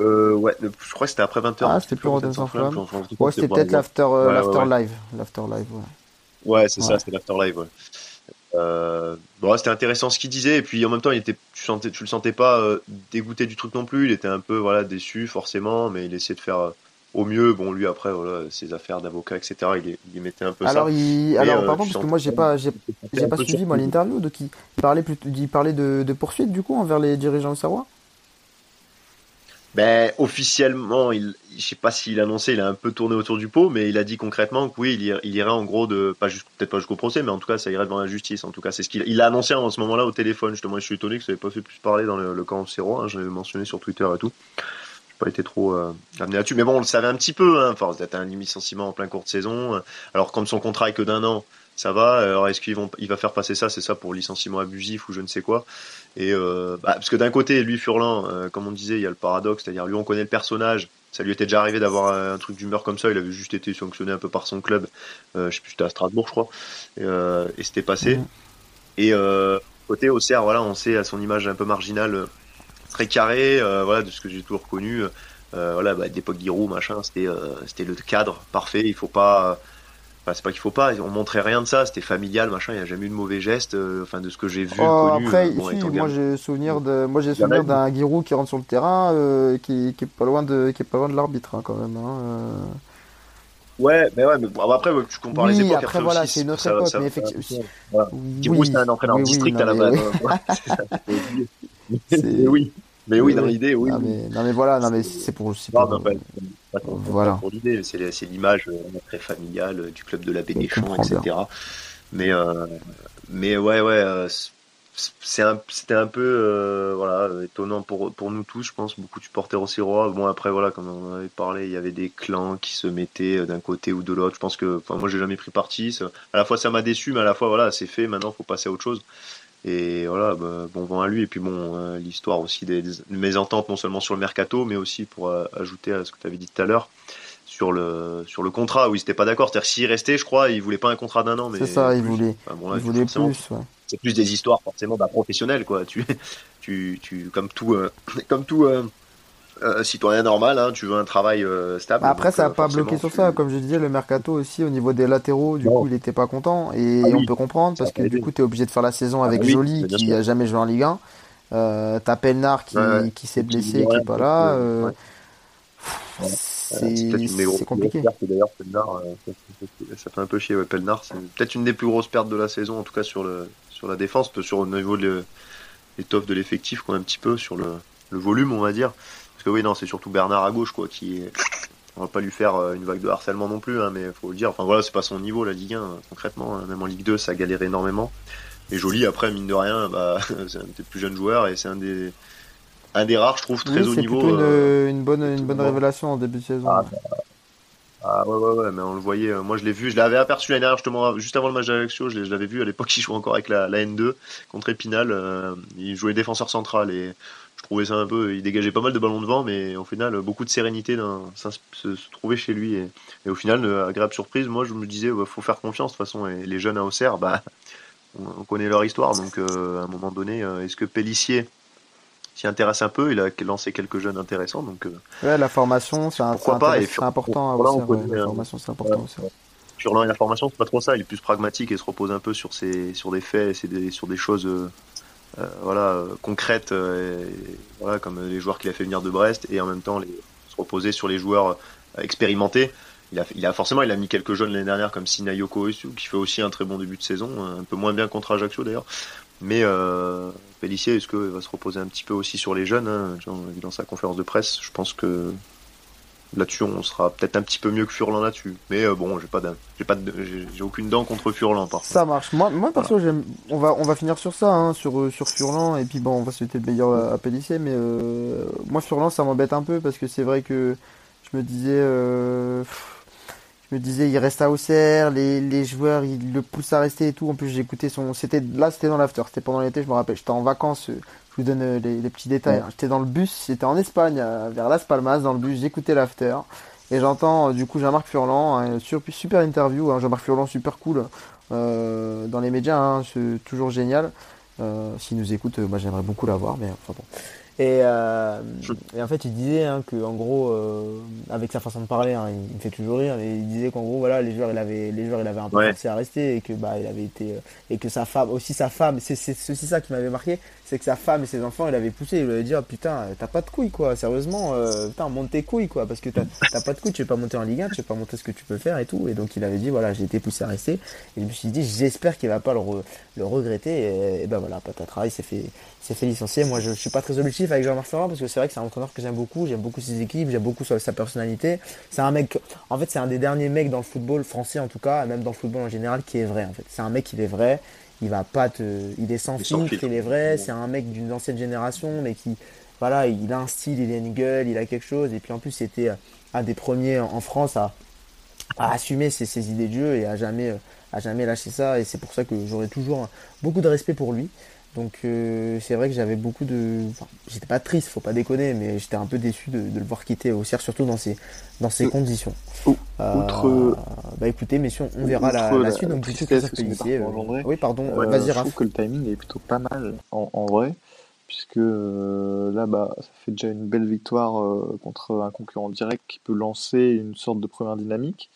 Euh, ouais, je crois que c'était après 20h. Ah, c'était plus Rotten sans flamme. Ouais, c'était peut-être l'after euh, l'after live. L'after live, ouais. Ouais, c'est ça, c'était l'after live, ouais. Euh, bon, c'était intéressant ce qu'il disait et puis en même temps il était tu sentais tu le sentais pas euh, dégoûté du truc non plus il était un peu voilà déçu forcément mais il essayait de faire au mieux, bon, lui après, voilà, ses affaires d'avocat, etc., il, il, mettait un peu alors, ça. Il... Alors, euh, pardon, parce que moi, j'ai pas, j'ai, pas suivi moi l'interview, donc il parlait plutôt, il parlait de, de poursuite du coup envers les dirigeants au Savoie. Ben, officiellement, il, je sais pas s'il annonçait, il a un peu tourné autour du pot, mais il a dit concrètement que oui, il, il irait en gros de, pas juste, peut-être pas jusqu'au procès, mais en tout cas, ça irait devant la justice. En tout cas, c'est ce qu'il il a annoncé en ce moment-là au téléphone. Justement, je suis étonné que ça n'ait pas fait plus parler dans le, camp Serrois. Hein, je l'avais mentionné sur Twitter et tout pas été trop euh, amené là-dessus. Mais bon, on le savait un petit peu, hein, force d'être un licenciement en plein cours de saison. Alors, comme son contrat est que d'un an, ça va. Alors, est-ce qu'il il va faire passer ça C'est ça pour licenciement abusif ou je ne sais quoi Et euh, bah, parce que d'un côté, lui, Furlan, euh, comme on disait, il y a le paradoxe, c'est-à-dire lui, on connaît le personnage. Ça lui était déjà arrivé d'avoir un, truc d'humeur comme ça. Il avait juste été sanctionné un peu par son club. Euh, je sais plus, c'était à Strasbourg, je crois. Et, euh, et c'était passé. Mmh. Et côté Auxerre, voilà, on sait à son image un peu marginale très carré, euh, voilà, de ce que j'ai toujours connu. Euh, voilà, bah, d'époque Giroud, machin, c'était euh, c'était le cadre parfait. Il faut pas Enfin, c'est pas qu'il faut pas, on montrait rien de ça, c'était familial, machin, il n'y a jamais eu de mauvais gestes, enfin de ce que j'ai vu. Oh, connu, après, ici, moi j'ai souvenir de, moi j'ai souvenir d'un Giroud qui rentre sur le terrain, qui, qui est pas loin de, qui est pas loin de l'arbitre hein, quand même. Hein, Ouais, mais ouais, mais bon, après tu compares les époques. Après, voilà, c'est notre époque, mais effectivement. Voilà. Giroud c'était un entraîneur oui, district à la base. (laughs) oui. Mais oui, dans l'idée, oui. Non mais, non mais, voilà, non mais c'est pour, voilà. pour l'idée, c'est l'image euh, très familiale euh, du club de la Bénéchon, etc. Mais, euh, mais ouais, ouais, euh, c'était un peu euh, voilà étonnant pour pour nous tous je pense beaucoup de supporters au Sirois bon après voilà comme on avait parlé il y avait des clans qui se mettaient d'un côté ou de l'autre je pense que enfin moi j'ai jamais pris parti à la fois ça m'a déçu mais à la fois voilà c'est fait maintenant faut passer à autre chose et voilà, bah, bon vent à lui. Et puis bon, euh, l'histoire aussi des, des, mésententes, non seulement sur le mercato, mais aussi pour euh, ajouter à ce que tu avais dit tout à l'heure, sur le, sur le contrat où ils n'étaient pas d'accord. C'est-à-dire s'il restait, je crois, il voulait pas un contrat d'un an. C'est ça, il voulait, il voulait plus. Ouais. C'est plus des histoires forcément d'un professionnel, quoi. Tu, tu, tu, comme tout, euh, (laughs) comme tout euh, citoyen normal, hein, tu veux un travail euh, stable. Bah, après, ça n'a euh, pas bloqué sur ça. Comme je disais, le mercato aussi, au niveau des latéraux, du coup, il n'était pas content. Et ah on peut comprendre parce que du coup, tu es obligé de faire la saison avec ah Joly qui n'a jamais joué en Ligue 1. Euh, T'as Pelnard qui, qui s'est blessé, qui n'est pas là. C'est compliqué. D'ailleurs, Pelnard, ça fait un peu chier. Ouais, Pelnard, c'est peut-être une des plus grosses pertes de la saison, en tout cas sur, le, sur la défense, sur le niveau de l'étoffe de l'effectif, un petit peu sur le, le volume, on va dire oui, non, c'est surtout Bernard à gauche, quoi, qui est... On va pas lui faire euh, une vague de harcèlement non plus, hein, mais faut le dire. Enfin voilà, c'est pas son niveau la Ligue 1 concrètement. Hein. Même en Ligue 2, ça galère énormément. Et Joly, après mine de rien, bah, (laughs) c'est un des plus jeunes joueurs et c'est un des un des rares, je trouve, très haut niveau. C'est une, euh, une bonne une bonne révélation en début de saison. Ah, bah, ah, ouais, ouais, ouais, mais on le voyait. Euh, moi, je l'ai vu, je l'avais aperçu l'année dernière, justement, juste avant le match d'Alexio. Je l'avais vu à l'époque, (laughs) il jouait encore avec la, la N2 contre Épinal. il jouait défenseur central et trouvais ça un peu. Il dégageait pas mal de ballons de vent, mais au final, beaucoup de sérénité dans, se, se, trouvait chez lui. Et, et, au final, agréable surprise. Moi, je me disais, il faut faire confiance de toute façon. Et les jeunes à Auxerre, bah, (laughs) on, connaît leur histoire. Donc, euh, à un moment donné, euh, est-ce que Pellissier s'y intéresse un peu? Il a lancé quelques jeunes intéressants. Donc, euh, ouais, la formation, c'est important à Auxerre. la formation, c'est important Sur la formation, c'est pas trop ça. Il est plus pragmatique et se repose un peu sur, ses, sur des faits, et des, sur des choses euh, voilà, concrète, euh, voilà, comme les joueurs qu'il a fait venir de Brest, et en même temps se reposer sur les joueurs euh, expérimentés. Il a, forcément il a mis quelques jeunes l'année dernière comme Sinayoko qui fait aussi un très bon début de saison, un peu moins bien contre Ajaccio d'ailleurs. Mais euh, est-ce qu'il va se reposer un petit peu aussi sur les jeunes hein, Dans sa conférence de presse, je pense que là-dessus, on sera peut-être un petit peu mieux que Furlan là-dessus. Mais bon, j'ai pas j'ai pas j'ai aucune dent contre Furlan par Ça marche. Moi, moi perso, j'aime. On va, on va finir sur ça, hein, sur sur Furlan, et puis bon, on va souhaiter le meilleur à, Pellissier. Mais moi, Furlan, ça m'embête un peu parce que c'est vrai que je me disais je me disais il reste à Auxerre, les, les joueurs ils le poussent à rester et tout. En plus j'ai écouté son, c'était là c'était dans l'after, c'était pendant l'été, je me rappelle, j'étais en vacances, euh, je vous donne euh, les, petits détails. Hein. J'étais dans le bus, j'étais en Espagne vers Las Palmas dans le bus, j'écoutais l'after et j'entends euh, du coup Jean-Marc Furlan, un super, interview, hein, Jean-Marc Furlan super cool dans les médias, hein, c'est toujours génial. S'il nous écoute, moi j'aimerais beaucoup l'avoir, mais enfin bon. Et, euh, et, en fait, il disait hein, que, en gros, euh, avec sa façon de parler, hein, il, me fait toujours rire, mais il disait qu'en gros, voilà, les joueurs, il avait, les joueurs, il avait un peu forcé à rester et que, bah, il avait été, euh, et que sa femme, aussi sa femme, c'est aussi ça qui m'avait marqué, c'est que sa femme et ses enfants, il avait poussé, il lui avait dit, oh, putain, t'as pas de couilles, quoi, sérieusement, euh, putain, monte tes couilles, quoi, parce que t'as pas de couilles, tu veux pas monter en Ligue 1, tu veux pas montrer ce que tu peux faire et tout. Et donc, il avait dit, voilà, j'ai été poussé à rester. Et je me suis dit, j'espère qu'il va pas le, le regretter. Et, ben voilà, patatras, il s'est fait, s'est fait licencier. Moi, je, suis pas très objectif avec Jean-Marc Ferrand parce que c'est vrai que c'est un entraîneur que j'aime beaucoup. J'aime beaucoup ses équipes, j'aime beaucoup sa, personnalité. C'est un mec, en fait, c'est un des derniers mecs dans le football français, en tout cas, même dans le football en général, qui est vrai, en fait. C'est un mec qui est vrai. Il va pas te, il est sans filtre, il est vrai. C'est un mec d'une ancienne génération, mais qui, voilà, il a un style, il a une gueule, il a quelque chose. Et puis en plus, c'était un des premiers en France à, à assumer ses, ses, idées de jeu et à jamais, à jamais lâcher ça. Et c'est pour ça que j'aurai toujours beaucoup de respect pour lui. Donc euh, c'est vrai que j'avais beaucoup de, enfin, j'étais pas triste, faut pas déconner, mais j'étais un peu déçu de, de le voir quitter au CIR, surtout dans ces dans ces conditions. Outre, bah écoutez, messieurs, on verra la, la, suite. Donc du coup, euh, oui, pardon. Vas-y, Je trouve que le timing est plutôt pas mal en, en vrai, puisque euh, là, bah, ça fait déjà une belle victoire euh, contre un concurrent direct qui peut lancer une sorte de première dynamique.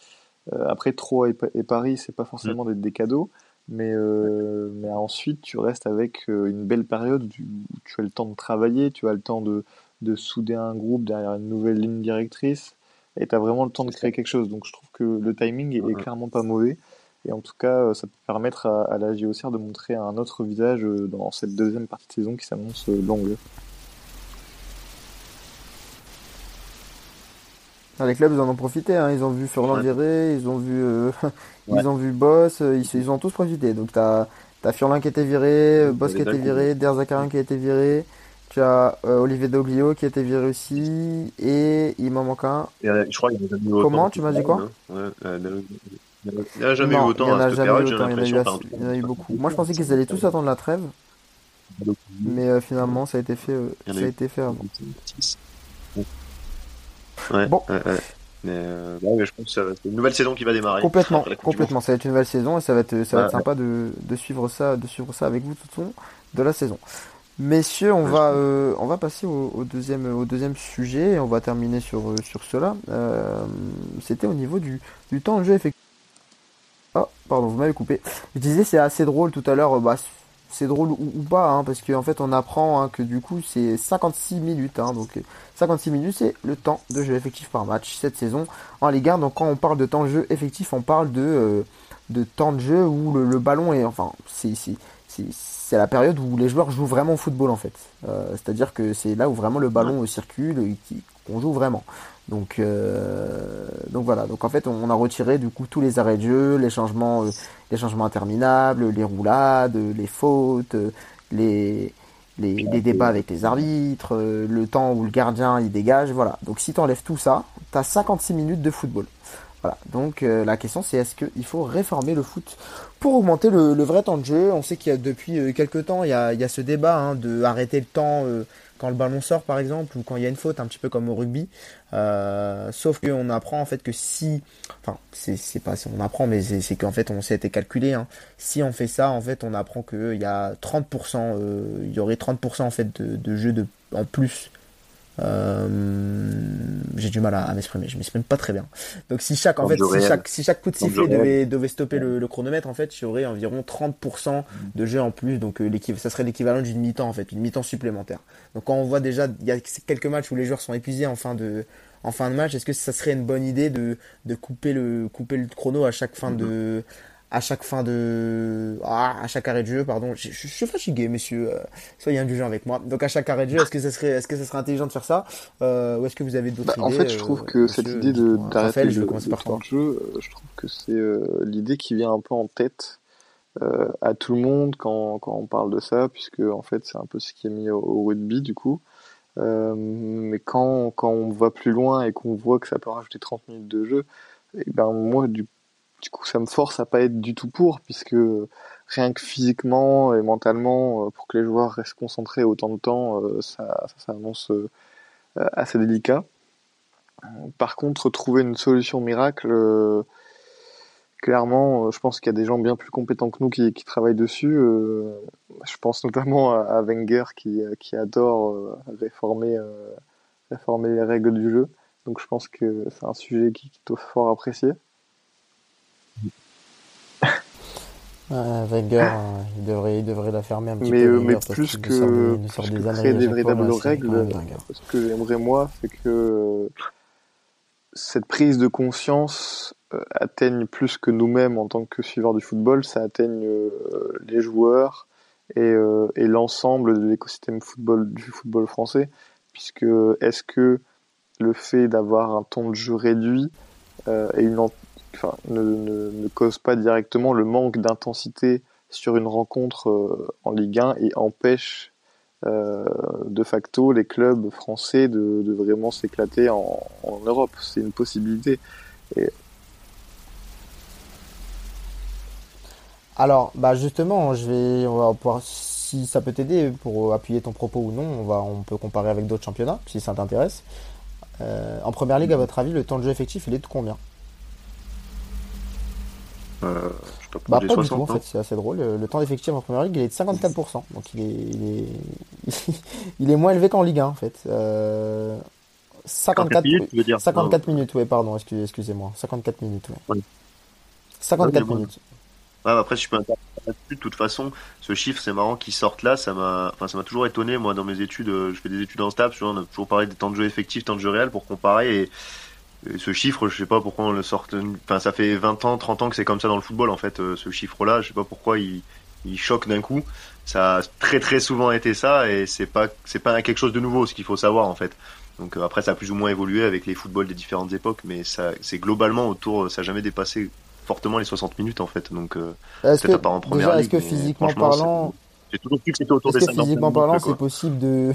après, Troyes et, et Paris, c'est pas forcément mm. des, des cadeaux. Mais, euh, mais ensuite, tu restes avec euh, une belle période où tu as le temps de travailler, tu as le temps de, de souder un groupe derrière une nouvelle ligne directrice, et tu as vraiment le temps de créer quelque chose. Donc je trouve que le timing est, clairement pas mauvais. Et en tout cas, ça peut permettre à, à la JOCR de montrer un autre visage euh, dans cette deuxième partie de saison qui s'annonce longue. Les clubs, ils en ont profité. Hein. Ils ont vu Furlan virer, ils ont vu, euh, (laughs) ils ont vu Boss, euh, ils, ils ont tous profité. Donc t'as as Furlan qui a été viré, Boss qui a été viré, Derzakarin qui a été viré. Tu as euh, Olivier Doglio qui a été viré aussi, et il m'en manque un. je crois qu'il y a eu Comment Tu m'as dit quoi Il n'y a jamais eu autant. Il n'y en a jamais eu autant. Il y en a eu beaucoup. Moi, je pensais qu'ils allaient tous attendre la trêve, mais finalement, ça a été fait. ça a été fait avant. Ouais, bon. Mais, euh, je pense que ça va être une nouvelle saison qui va démarrer. Complètement, complètement. Ça va être une nouvelle saison et ça va être, ça va être sympa de, de, suivre ça, de suivre ça avec vous tout au long de la saison. Messieurs, on va, euh, on va passer au, au, deuxième, au deuxième sujet et on va terminer sur, euh, sur cela. Euh, C'était au niveau du, du temps de jeu effectif. Oh, pardon, vous m'avez coupé. Je disais, c'est assez drôle tout à l'heure. Bah, c'est drôle ou, pas, hein, parce qu'en fait on apprend hein, que du coup c'est 56 minutes, hein, donc 56 minutes c'est le temps de jeu effectif par match cette saison en Ligue 1. Donc quand on parle de temps de jeu effectif, on parle de, euh, de temps de jeu où le, ballon est, enfin c'est c'est la période où les joueurs jouent vraiment au football en fait. Euh, c'est-à-dire que c'est là où vraiment le ballon circule, qu'on joue vraiment. Donc, euh, donc voilà. Donc en fait, on a retiré du coup tous les arrêts de jeu, les changements, euh, les changements interminables, les roulades, les fautes, les, les, les débats avec les arbitres, le temps où le gardien il dégage. Voilà. Donc si tu enlèves tout ça, tu as 56 minutes de football. Voilà. Donc la question c'est est-ce qu'il faut réformer le foot pour augmenter le, le, vrai temps de jeu? On sait qu'il y a depuis quelques temps il y a, il y a ce débat hein, de arrêter le temps quand le ballon sort par exemple ou quand il y a une faute un petit peu comme au rugby euh, sauf qu'on apprend en fait que si enfin c'est pas on apprend mais c'est qu'en fait on été calculé hein. si on fait ça en fait on apprend qu'il y a 30% euh, il y aurait 30% en fait de, de jeux de en plus euh, j'ai du mal à, m'exprimer, je m'exprime pas très bien. Donc si chaque, en, fait, si chaque, si chaque, coup de sifflet devait, devait stopper le, chronomètre, en fait, aurait environ 30% de jeux en plus. Donc euh, ça serait l'équivalent d'une mi-temps en fait, une mi-temps supplémentaire. Donc quand on voit déjà, il y a quelques matchs où les joueurs sont épuisés en fin de, en fin de match, est-ce que ça serait une bonne idée de, de couper le, couper le chrono à chaque fin de, à chaque fin de, ah, à chaque arrêt de jeu, pardon. Je, je, suis fatigué, messieurs. Euh, soyez indulgents avec moi. Donc à chaque arrêt de jeu, est-ce que ça serait, est-ce que ça serait intelligent de faire ça, euh, ou est-ce que vous avez d'autres bah, idées En fait, je trouve que cette idée de d'arrêter le, je le temps de jeu, je trouve que c'est l'idée qui vient un peu en tête euh, à tout le monde quand, quand on parle de ça, puisque en fait c'est un peu ce qui est mis au, rugby du coup. Euh, mais quand, quand on va plus loin et qu'on voit que ça peut rajouter 30 minutes de jeu, et eh ben moi du, du coup ça me force à pas être du tout pour, puisque rien que physiquement et mentalement, euh, pour que les joueurs restent concentrés autant de temps, ça, ça, ça annonce assez délicat. Par contre, trouver une solution miracle, clairement, euh, je pense qu'il y a des gens bien plus compétents que nous qui, travaillent dessus. Euh, je pense notamment à, Wenger qui, adore euh, réformer, réformer les règles du jeu. Donc je pense que c'est un sujet qui, qui est fort apprécié. Wenger, il, devrait, il devrait la fermer un petit mais, peu. mais plus que, plus que créer des véritables règles, ce que j'aimerais moi, c'est que cette prise de conscience euh, atteigne plus que nous-mêmes en tant que suiveurs du football, ça atteigne euh, les joueurs et, euh, et l'ensemble de l'écosystème football du football français, puisque est-ce que le fait d'avoir un temps de jeu réduit et une ne, cause pas directement le manque d'intensité sur une rencontre en Ligue 1 et empêche euh, de facto les clubs français de, vraiment s'éclater en, Europe. C'est une possibilité. Alors, bah justement, je vais, on va pouvoir, si ça peut t'aider pour appuyer ton propos ou non, on va, on peut comparer avec d'autres championnats, si ça t'intéresse. Euh, en première ligue, à votre avis, le temps de jeu effectif, il est de combien? Euh, je bah, pas du tout, en fait, c'est assez drôle. Le, temps d'effectif en première ligue, il est de 54%. Donc il est, il est, (laughs) il est moins élevé qu'en Ligue 1, en fait. Euh, 54 minutes, tu veux dire 54 minutes, oui, pardon, excusez-moi. 54 minutes, ouais. 54 minutes après, je peux de toute façon, ce chiffre, c'est marrant qu'il sorte là. Ça m'a, enfin, ça m'a toujours étonné. Moi, dans mes études, euh, je fais des études en STAPS. On a toujours parlé des temps de jeu effectifs, temps de jeu réel pour comparer. Et, ce chiffre, je sais pas pourquoi on le sort. Enfin, ça fait 20 ans, 30 ans que c'est comme ça dans le football, en fait. Euh, ce chiffre-là, je sais pas pourquoi il, il choque d'un coup. Ça a très très souvent été ça et c'est pas c'est pas quelque chose de nouveau, ce qu'il faut savoir en fait. Donc euh, après, ça a plus ou moins évolué avec les footballs des différentes époques, mais ça c'est globalement autour, ça a jamais dépassé fortement les 60 minutes en fait. Donc euh, peut-être pas en première Est-ce que physiquement parlant, j'ai toujours cru que c'était autour des que physiquement parlant, c'est possible de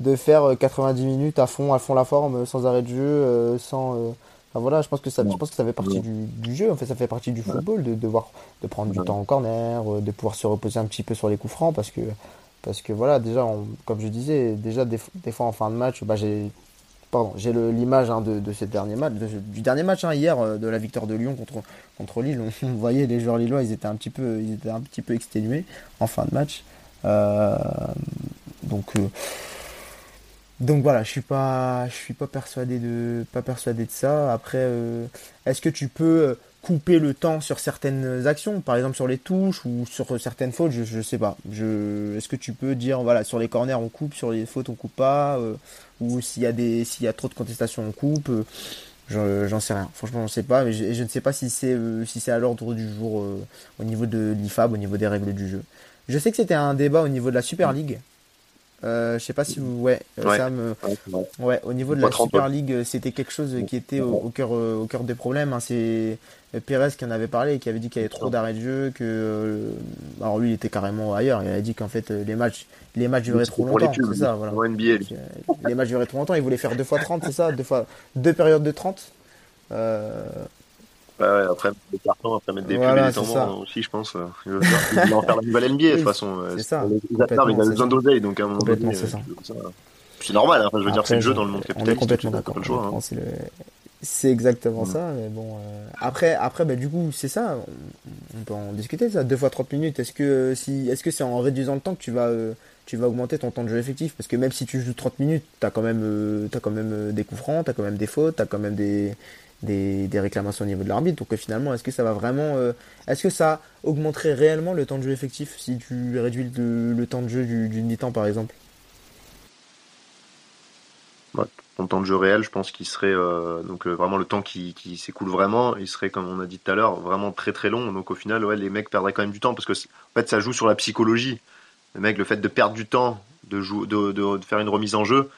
de faire 90 euh, minutes à fond, à fond la forme, euh, sans arrêt de jeu, euh, sans Enfin, voilà, je pense que ça, je pense que ça fait partie du, du, jeu. En fait, ça fait partie du football de devoir de prendre du temps en corner, de pouvoir se reposer un petit peu sur les coups francs, parce que parce que voilà, déjà, comme je disais, déjà des, des, fois en fin de match, bah j'ai pardon, j'ai l'image hein, de, de ce dernier match, du dernier match hein, hier de la victoire de Lyon contre contre Lille. On, voyait les joueurs lillois, ils étaient un petit peu, ils étaient un petit peu exténués en fin de match. Euh, donc euh, donc voilà, je suis pas, je suis pas persuadé de, pas persuadé de ça. Après, est-ce que tu peux couper le temps sur certaines actions, par exemple sur les touches ou sur certaines fautes, je, je sais pas. Je, est-ce que tu peux dire voilà sur les corners on coupe, sur les fautes on coupe pas, euh, ou s'il y a des, s'il y a trop de contestations on coupe. Euh, j'en sais rien. Franchement, je sais pas, mais je, je ne sais pas si c'est euh, si c'est à l'ordre du jour au niveau de l'IFAB, au niveau des règles du jeu. Je sais que c'était un débat au niveau de la Super League. Euh, je sais pas si vous, ouais, ouais. ouais, au niveau de la Super League, c'était quelque chose qui était au, cœur, au cœur des problèmes. Hein. C'est Pérez qui en avait parlé et qui avait dit qu'il y avait trop d'arrêts de jeu, que, euh, alors lui, il était carrément ailleurs. Il avait dit qu'en fait, les matchs, les matchs duraient trop longtemps. C'est ça, voilà. Les matchs duraient trop longtemps. Il voulait faire deux fois 30, c'est ça, deux fois, deux périodes de 30. Euh, Ouais, après des cartons, après mettre des voilà, pubs et des tambors aussi, je pense. Il va en faire la nouvelle NBA de toute façon. C'est ça. il a besoin d'oseille, donc à un moment donné, c'est normal. Hein. je veux dire, c'est le jeu dans le monde capitaliste. On est complètement d'accord. Hein. C'est exactement mm. ça, mais bon. Euh... Après, après, bah, du coup, c'est ça. On, peut en discuter ça. Deux fois 30 minutes. Est-ce que si, est-ce que c'est en réduisant le temps que tu vas, euh, tu vas augmenter ton temps de jeu effectif? Parce que même si tu joues 30 minutes, t'as quand même, euh, t'as quand même euh, des coups francs, t'as quand même des fautes, t'as quand même des, des, des, réclamations au niveau de l'arbitre. Donc finalement, est-ce que ça va vraiment, euh, est-ce que ça augmenterait réellement le temps de jeu effectif si tu réduis le, temps de jeu d'une mi-temps par exemple? Ouais, son temps de jeu réel, je pense qu'il serait donc vraiment le temps qui, qui s'écoule vraiment, il serait comme on a dit tout à l'heure vraiment très très long. Donc au final, ouais, les mecs perdraient quand même du temps parce que en fait ça joue sur la psychologie. Le mec, le fait de perdre du temps, de, de, de, de faire une remise en jeu,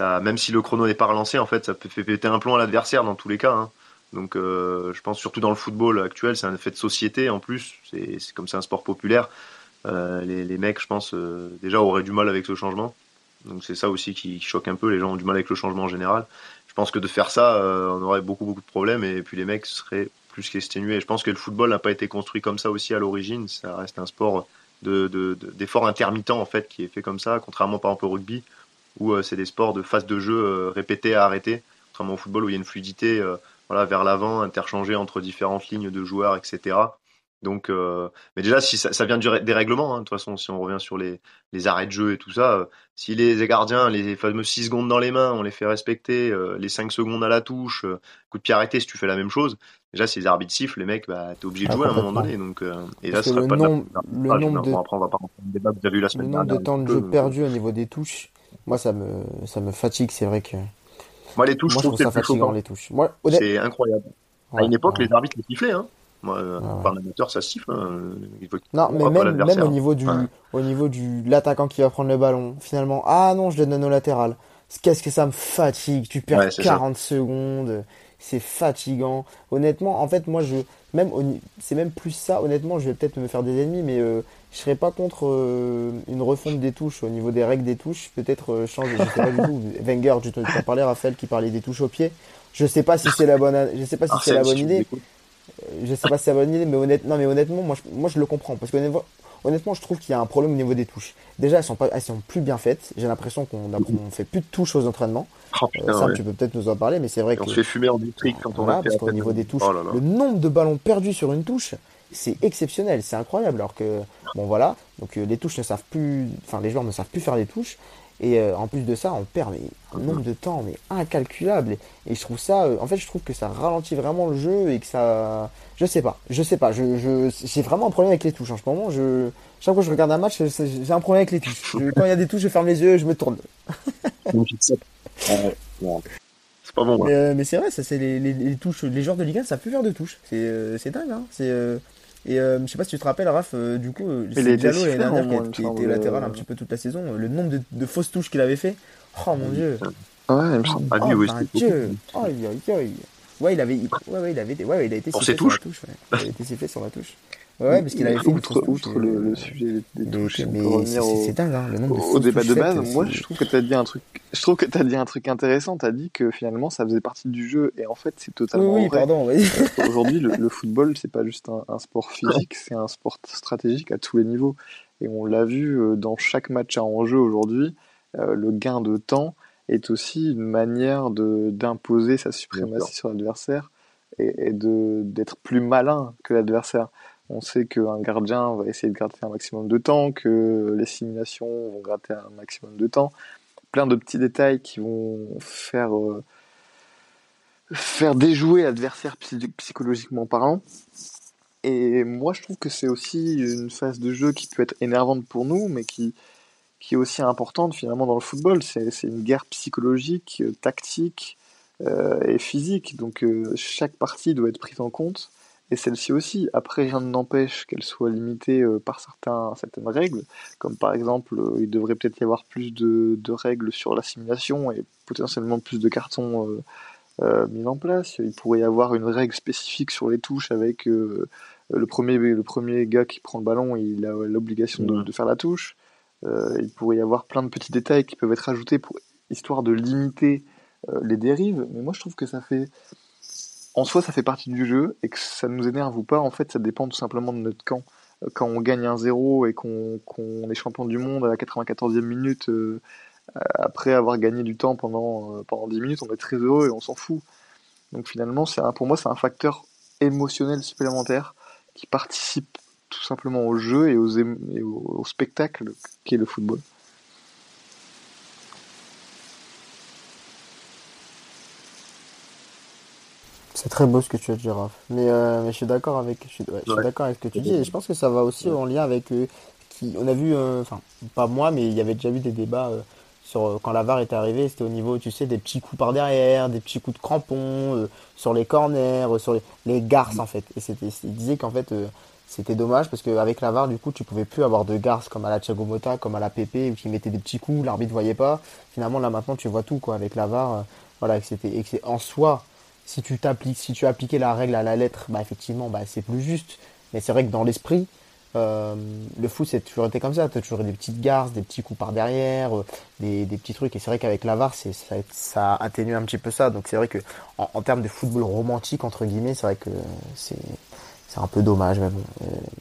même si le chrono n'est pas relancé, en fait, ça peut péter un plomb à l'adversaire dans tous les cas. Hein. Donc, euh, je pense surtout dans le football actuel, c'est un effet de société en plus. C'est comme c'est un sport populaire. Euh, les, mecs, je pense, euh, déjà auraient du mal avec ce changement. Donc, c'est ça aussi qui, choque un peu. Les gens ont du mal avec le changement en général. Je pense que de faire ça, on aurait beaucoup, beaucoup de problèmes et puis les mecs seraient plus qu'exténués. Je pense que le football n'a pas été construit comme ça aussi à l'origine. Ça reste un sport de, d'efforts de, intermittents en fait qui est fait comme ça, contrairement par exemple au rugby où euh, c'est des sports de phase de jeu euh, répétés à arrêter, contrairement au football où il y a une fluidité euh, voilà, vers l'avant, interchangée entre différentes lignes de joueurs, etc. Donc, euh, mais déjà, si ça, ça vient du, des règlements, hein, de toute façon, si on revient sur les, les arrêts de jeu et tout ça, euh, si les gardiens, les fameux 6 secondes dans les mains, on les fait respecter, euh, les 5 secondes à la touche, coup de pied arrêté, si tu fais la même chose, déjà, si les arbitres sifflent, les mecs, bah, t'es obligé de ah, jouer à un moment donné. Donc, et là, ce sera pas nombre, le nombre de... Après, on va pas débat que vous avez eu la semaine Le nombre de temps de jeu perdu au niveau des touches, moi, ça me, ça me fatigue, c'est vrai que. Moi, les touches, Moi, je trouve, ça fatigant, les touches. Moi, C'est incroyable. à une époque, les arbitres les sifflaient, hein. Moi, euh, par amateur, ça siffle. Hein. Non, mais même, même au niveau du, au niveau du l'attaquant qui va prendre le ballon, finalement, ah non, je donne au latéral. Qu'est-ce que ça me fatigue Tu perds 40 secondes, c'est fatigant. Honnêtement, en fait, moi, je même c'est même plus ça. Honnêtement, je vais peut-être me faire des ennemis, mais euh, je serais pas contre euh, une refonte des touches au niveau des règles des touches. Peut-être changer. Je sais pas du tout. (laughs) Wenger, tu t'en parlais, Raphaël, qui parlait des touches au pied. Je sais pas si c'est la bonne, je sais pas si c'est la bonne idée je sais pas si c'est la bonne idée, mais honnêtement, mais honnêtement, moi, je, moi, je le comprends. Parce que honnêtement, je trouve qu'il y a un problème au niveau des touches. Déjà, elles sont pas, elles sont plus bien faites. J'ai l'impression qu'on on fait plus de touches aux entraînements. Oh, ça, tu peux peut-être nous en parler, mais c'est vrai on que. On se fait fumer en district quand on a parce qu'au niveau des touches, oh le nombre de ballons perdus sur une touche, c'est exceptionnel, c'est incroyable. Alors que, bon voilà, donc euh, les touches ne savent plus, enfin les joueurs ne savent plus faire les touches. Et euh, en plus de ça, on perd mais, un nombre de temps mais incalculable. Et, je trouve ça, euh, en fait, je trouve que ça ralentit vraiment le jeu et que ça, je sais pas, je sais pas. Je, je, j'ai vraiment un problème avec les touches en ce moment. Je, chaque fois que je regarde un match, j'ai un problème avec les touches. quand il y a des touches, je ferme les yeux, et je me tourne. (laughs) c'est pas bon. Mais, euh, mais c'est vrai, ça c'est les, les, les, touches, les joueurs de Ligue 1 savent plus faire de touches. C'est, c'est dingue. Hein. C'est et euh, je sais pas si tu te rappelles, Raph, euh, du coup, euh, c'est Diallo l'année dernière qui, qui était latéral un petit peu toute la saison. Le nombre de, de fausses touches qu'il avait fait. Oh mon dieu. Ouais, il me semble. Oh, oh mon dieu. Aïe, aïe, aïe. Ouais, il avait, ouais, ouais, il avait, ouais, (laughs) il a été sifflé sur la touche. Ouais. Il a été sifflé sur la touche. Ouais, parce qu'il avait fait outre, outre le, le, sujet des touches, mais c'est dingue, hein, le nombre de au débat de base. Moi, je trouve que tu as dit un truc. Je trouve que tu as dit un truc intéressant. Tu as dit que finalement, ça faisait partie du jeu, et en fait, c'est totalement oui, vrai. pardon. Oui. Aujourd'hui, le, le, football, c'est pas juste un, un sport (laughs) physique, c'est un sport stratégique à tous les niveaux. Et on l'a vu euh, dans chaque match à enjeu aujourd'hui. Euh, le gain de temps est aussi une manière de d'imposer sa suprématie sur l'adversaire et, et de d'être plus malin que l'adversaire. On sait qu'un gardien va essayer de gratter un maximum de temps, que les simulations vont gratter un maximum de temps. Plein de petits détails qui vont faire, euh, faire déjouer l'adversaire psychologiquement parlant. Et moi, je trouve que c'est aussi une phase de jeu qui peut être énervante pour nous, mais qui, qui est aussi importante finalement dans le football. C'est une guerre psychologique, tactique euh, et physique. Donc euh, chaque partie doit être prise en compte et celle-ci aussi. Après, rien n'empêche qu'elle soit limitée euh, par certains, certaines règles, comme par exemple, euh, il devrait peut-être y avoir plus de, de, règles sur l'assimilation et potentiellement plus de cartons euh, euh, mis en place. Il pourrait y avoir une règle spécifique sur les touches avec euh, le, premier, le premier gars qui prend le ballon, il a l'obligation de, de, faire la touche. il pourrait y avoir plein de petits détails qui peuvent être ajoutés pour histoire de limiter les dérives, mais moi je trouve que ça fait en soi, ça fait partie du jeu et que ça nous énerve ou pas, en fait, ça dépend tout simplement de notre camp. Euh, quand on gagne un 0 et qu'on est champion du monde à la 94e minute, euh, après avoir gagné du temps pendant, euh, pendant 10 minutes, on est très heureux et on s'en fout. Donc finalement, pour moi, c'est un facteur émotionnel supplémentaire qui participe tout simplement au jeu et, au, au spectacle qui est le football. C'est très beau ce que tu as dit, Raph. Mais, euh, mais je suis d'accord avec, je suis, ouais, je suis d'accord avec ce que tu dis. Et je pense que ça va aussi en lien avec euh, qui, on a vu, euh, enfin, pas moi, mais il y avait déjà eu des débats sur quand la VAR est arrivée, c'était au niveau, tu sais, des petits coups par derrière, des petits coups de crampons, sur les corners, sur les, les garces en fait. Et c'était, il disait qu'en fait c'était dommage parce qu'avec la VAR, du coup, tu pouvais plus avoir de garces comme à la Thiago Motta, comme à la PP, où tu mettais des petits coups, l'arbitre voyait pas. Finalement, là maintenant, tu vois tout quoi avec la VAR. voilà, et que c'était, et que en soi, si tu t'appliques, si tu appliquais la règle à la lettre, bah effectivement, bah c'est plus juste. Mais c'est vrai que dans l'esprit, euh, le foot, c'est toujours été comme ça. Tu as toujours des petites garces, des petits coups par derrière, euh, des, des, petits trucs. Et c'est vrai qu'avec la VAR, ça, ça atténue un petit peu ça. Donc c'est vrai que en, en, termes de football romantique, entre guillemets, c'est vrai que c'est c'est un peu dommage. Mais bon.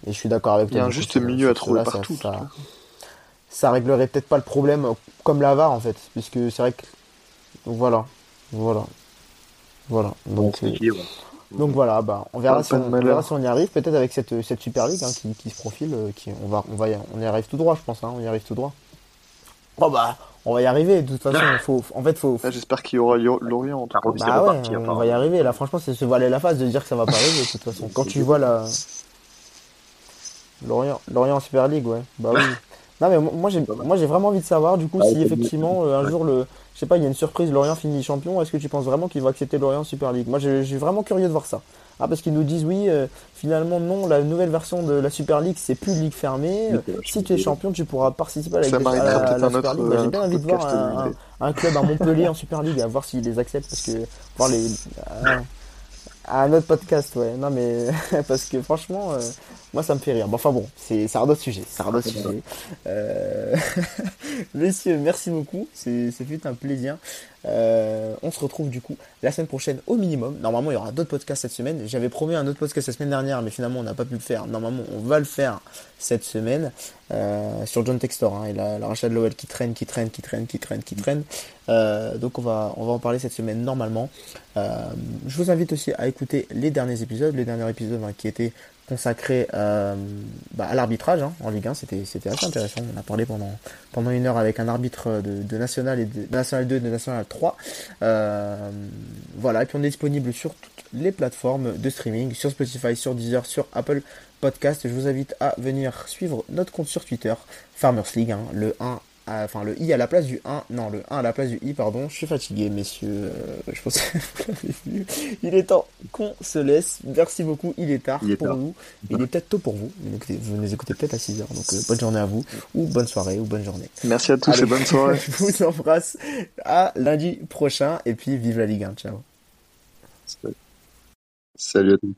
Et, je suis d'accord avec toi. Il y a un juste milieu à trouver partout. Ça, ça, ça réglerait peut-être pas le problème comme la VAR, en fait. Puisque c'est vrai que. Donc voilà. Voilà. Voilà. Donc, donc voilà, bah, on verra, si on, on, verra si on y arrive, peut-être avec cette, cette Super League hein, qui, qui, se profile, euh, qui, on, va, on, va y, on y arrive tout droit, je pense, hein, on y arrive tout droit. Oh bah, on va y arriver, de toute façon, faut, en fait, faut. Là, J'espère qu'il y aura Lorient en tout cas. Bah ouais, on, va y arriver, là, franchement, c'est se voiler la face de dire que ça va pas arriver, de toute (laughs) façon. Quand tu vois la. Lorient, Lorient en Super League, ouais, bah oui. (laughs) Non mais moi j'ai moi j'ai vraiment envie de savoir du coup si effectivement euh, un jour le je sais pas il y a une surprise Lorient finit champion. Est-ce que tu penses vraiment qu'il va accepter Lorient Super League? Moi j'ai vraiment curieux de voir ça. Ah parce qu'ils nous disent oui euh, finalement non la nouvelle version de la Super League c'est plus ligue fermée. Si tu es champion tu pourras participer à la, à la, Super League j'ai bien envie de voir un, un, club à Montpellier en Super League à voir s'ils les acceptent parce que voir les à un autre podcast, ouais. Non, mais (laughs) parce que franchement, euh, moi, ça me fait rire. Bon, enfin bon, c'est un autre sujet. C'est un autre sujet. Euh... (laughs) Messieurs, merci beaucoup. C'est un plaisir. Euh, on se retrouve du coup la semaine prochaine au minimum. Normalement, il y aura d'autres podcasts cette semaine. J'avais promis un autre podcast la semaine dernière, mais finalement, on n'a pas pu le faire. Normalement, on va le faire cette semaine euh, sur John Textor hein, et la, la rachat de Lowell qui traîne, qui traîne, qui traîne, qui traîne, qui traîne. Euh, donc, on va, on va en parler cette semaine normalement. Je vous invite aussi à écouter les derniers épisodes, les derniers épisodes hein, qui étaient consacré euh, bah, à l'arbitrage hein, en Ligue 1. C'était, assez intéressant. On a parlé pendant, pendant une heure avec un arbitre de, de National et de, National 2 et de National 3. Euh, voilà, et puis on est disponible sur toutes les plateformes de streaming, sur Spotify, sur Deezer, sur Apple Podcast. Je vous invite à venir suivre notre compte sur Twitter, Farmers League, le 1 enfin le i à la place du 1, non le 1 à la place du i pardon, je suis fatigué messieurs, euh, je pense (laughs) que il est temps qu'on se laisse, merci beaucoup, il est tard pour nous, il est peut-être tôt pour vous, vous nous écoutez peut-être à 6h, donc euh, bonne journée à vous, ou bonne soirée, ou bonne journée. Merci à tous et bonne (laughs) soirée. je vous embrasse, à lundi prochain, et puis vive la Ligue 1, ciao. Salut à tous.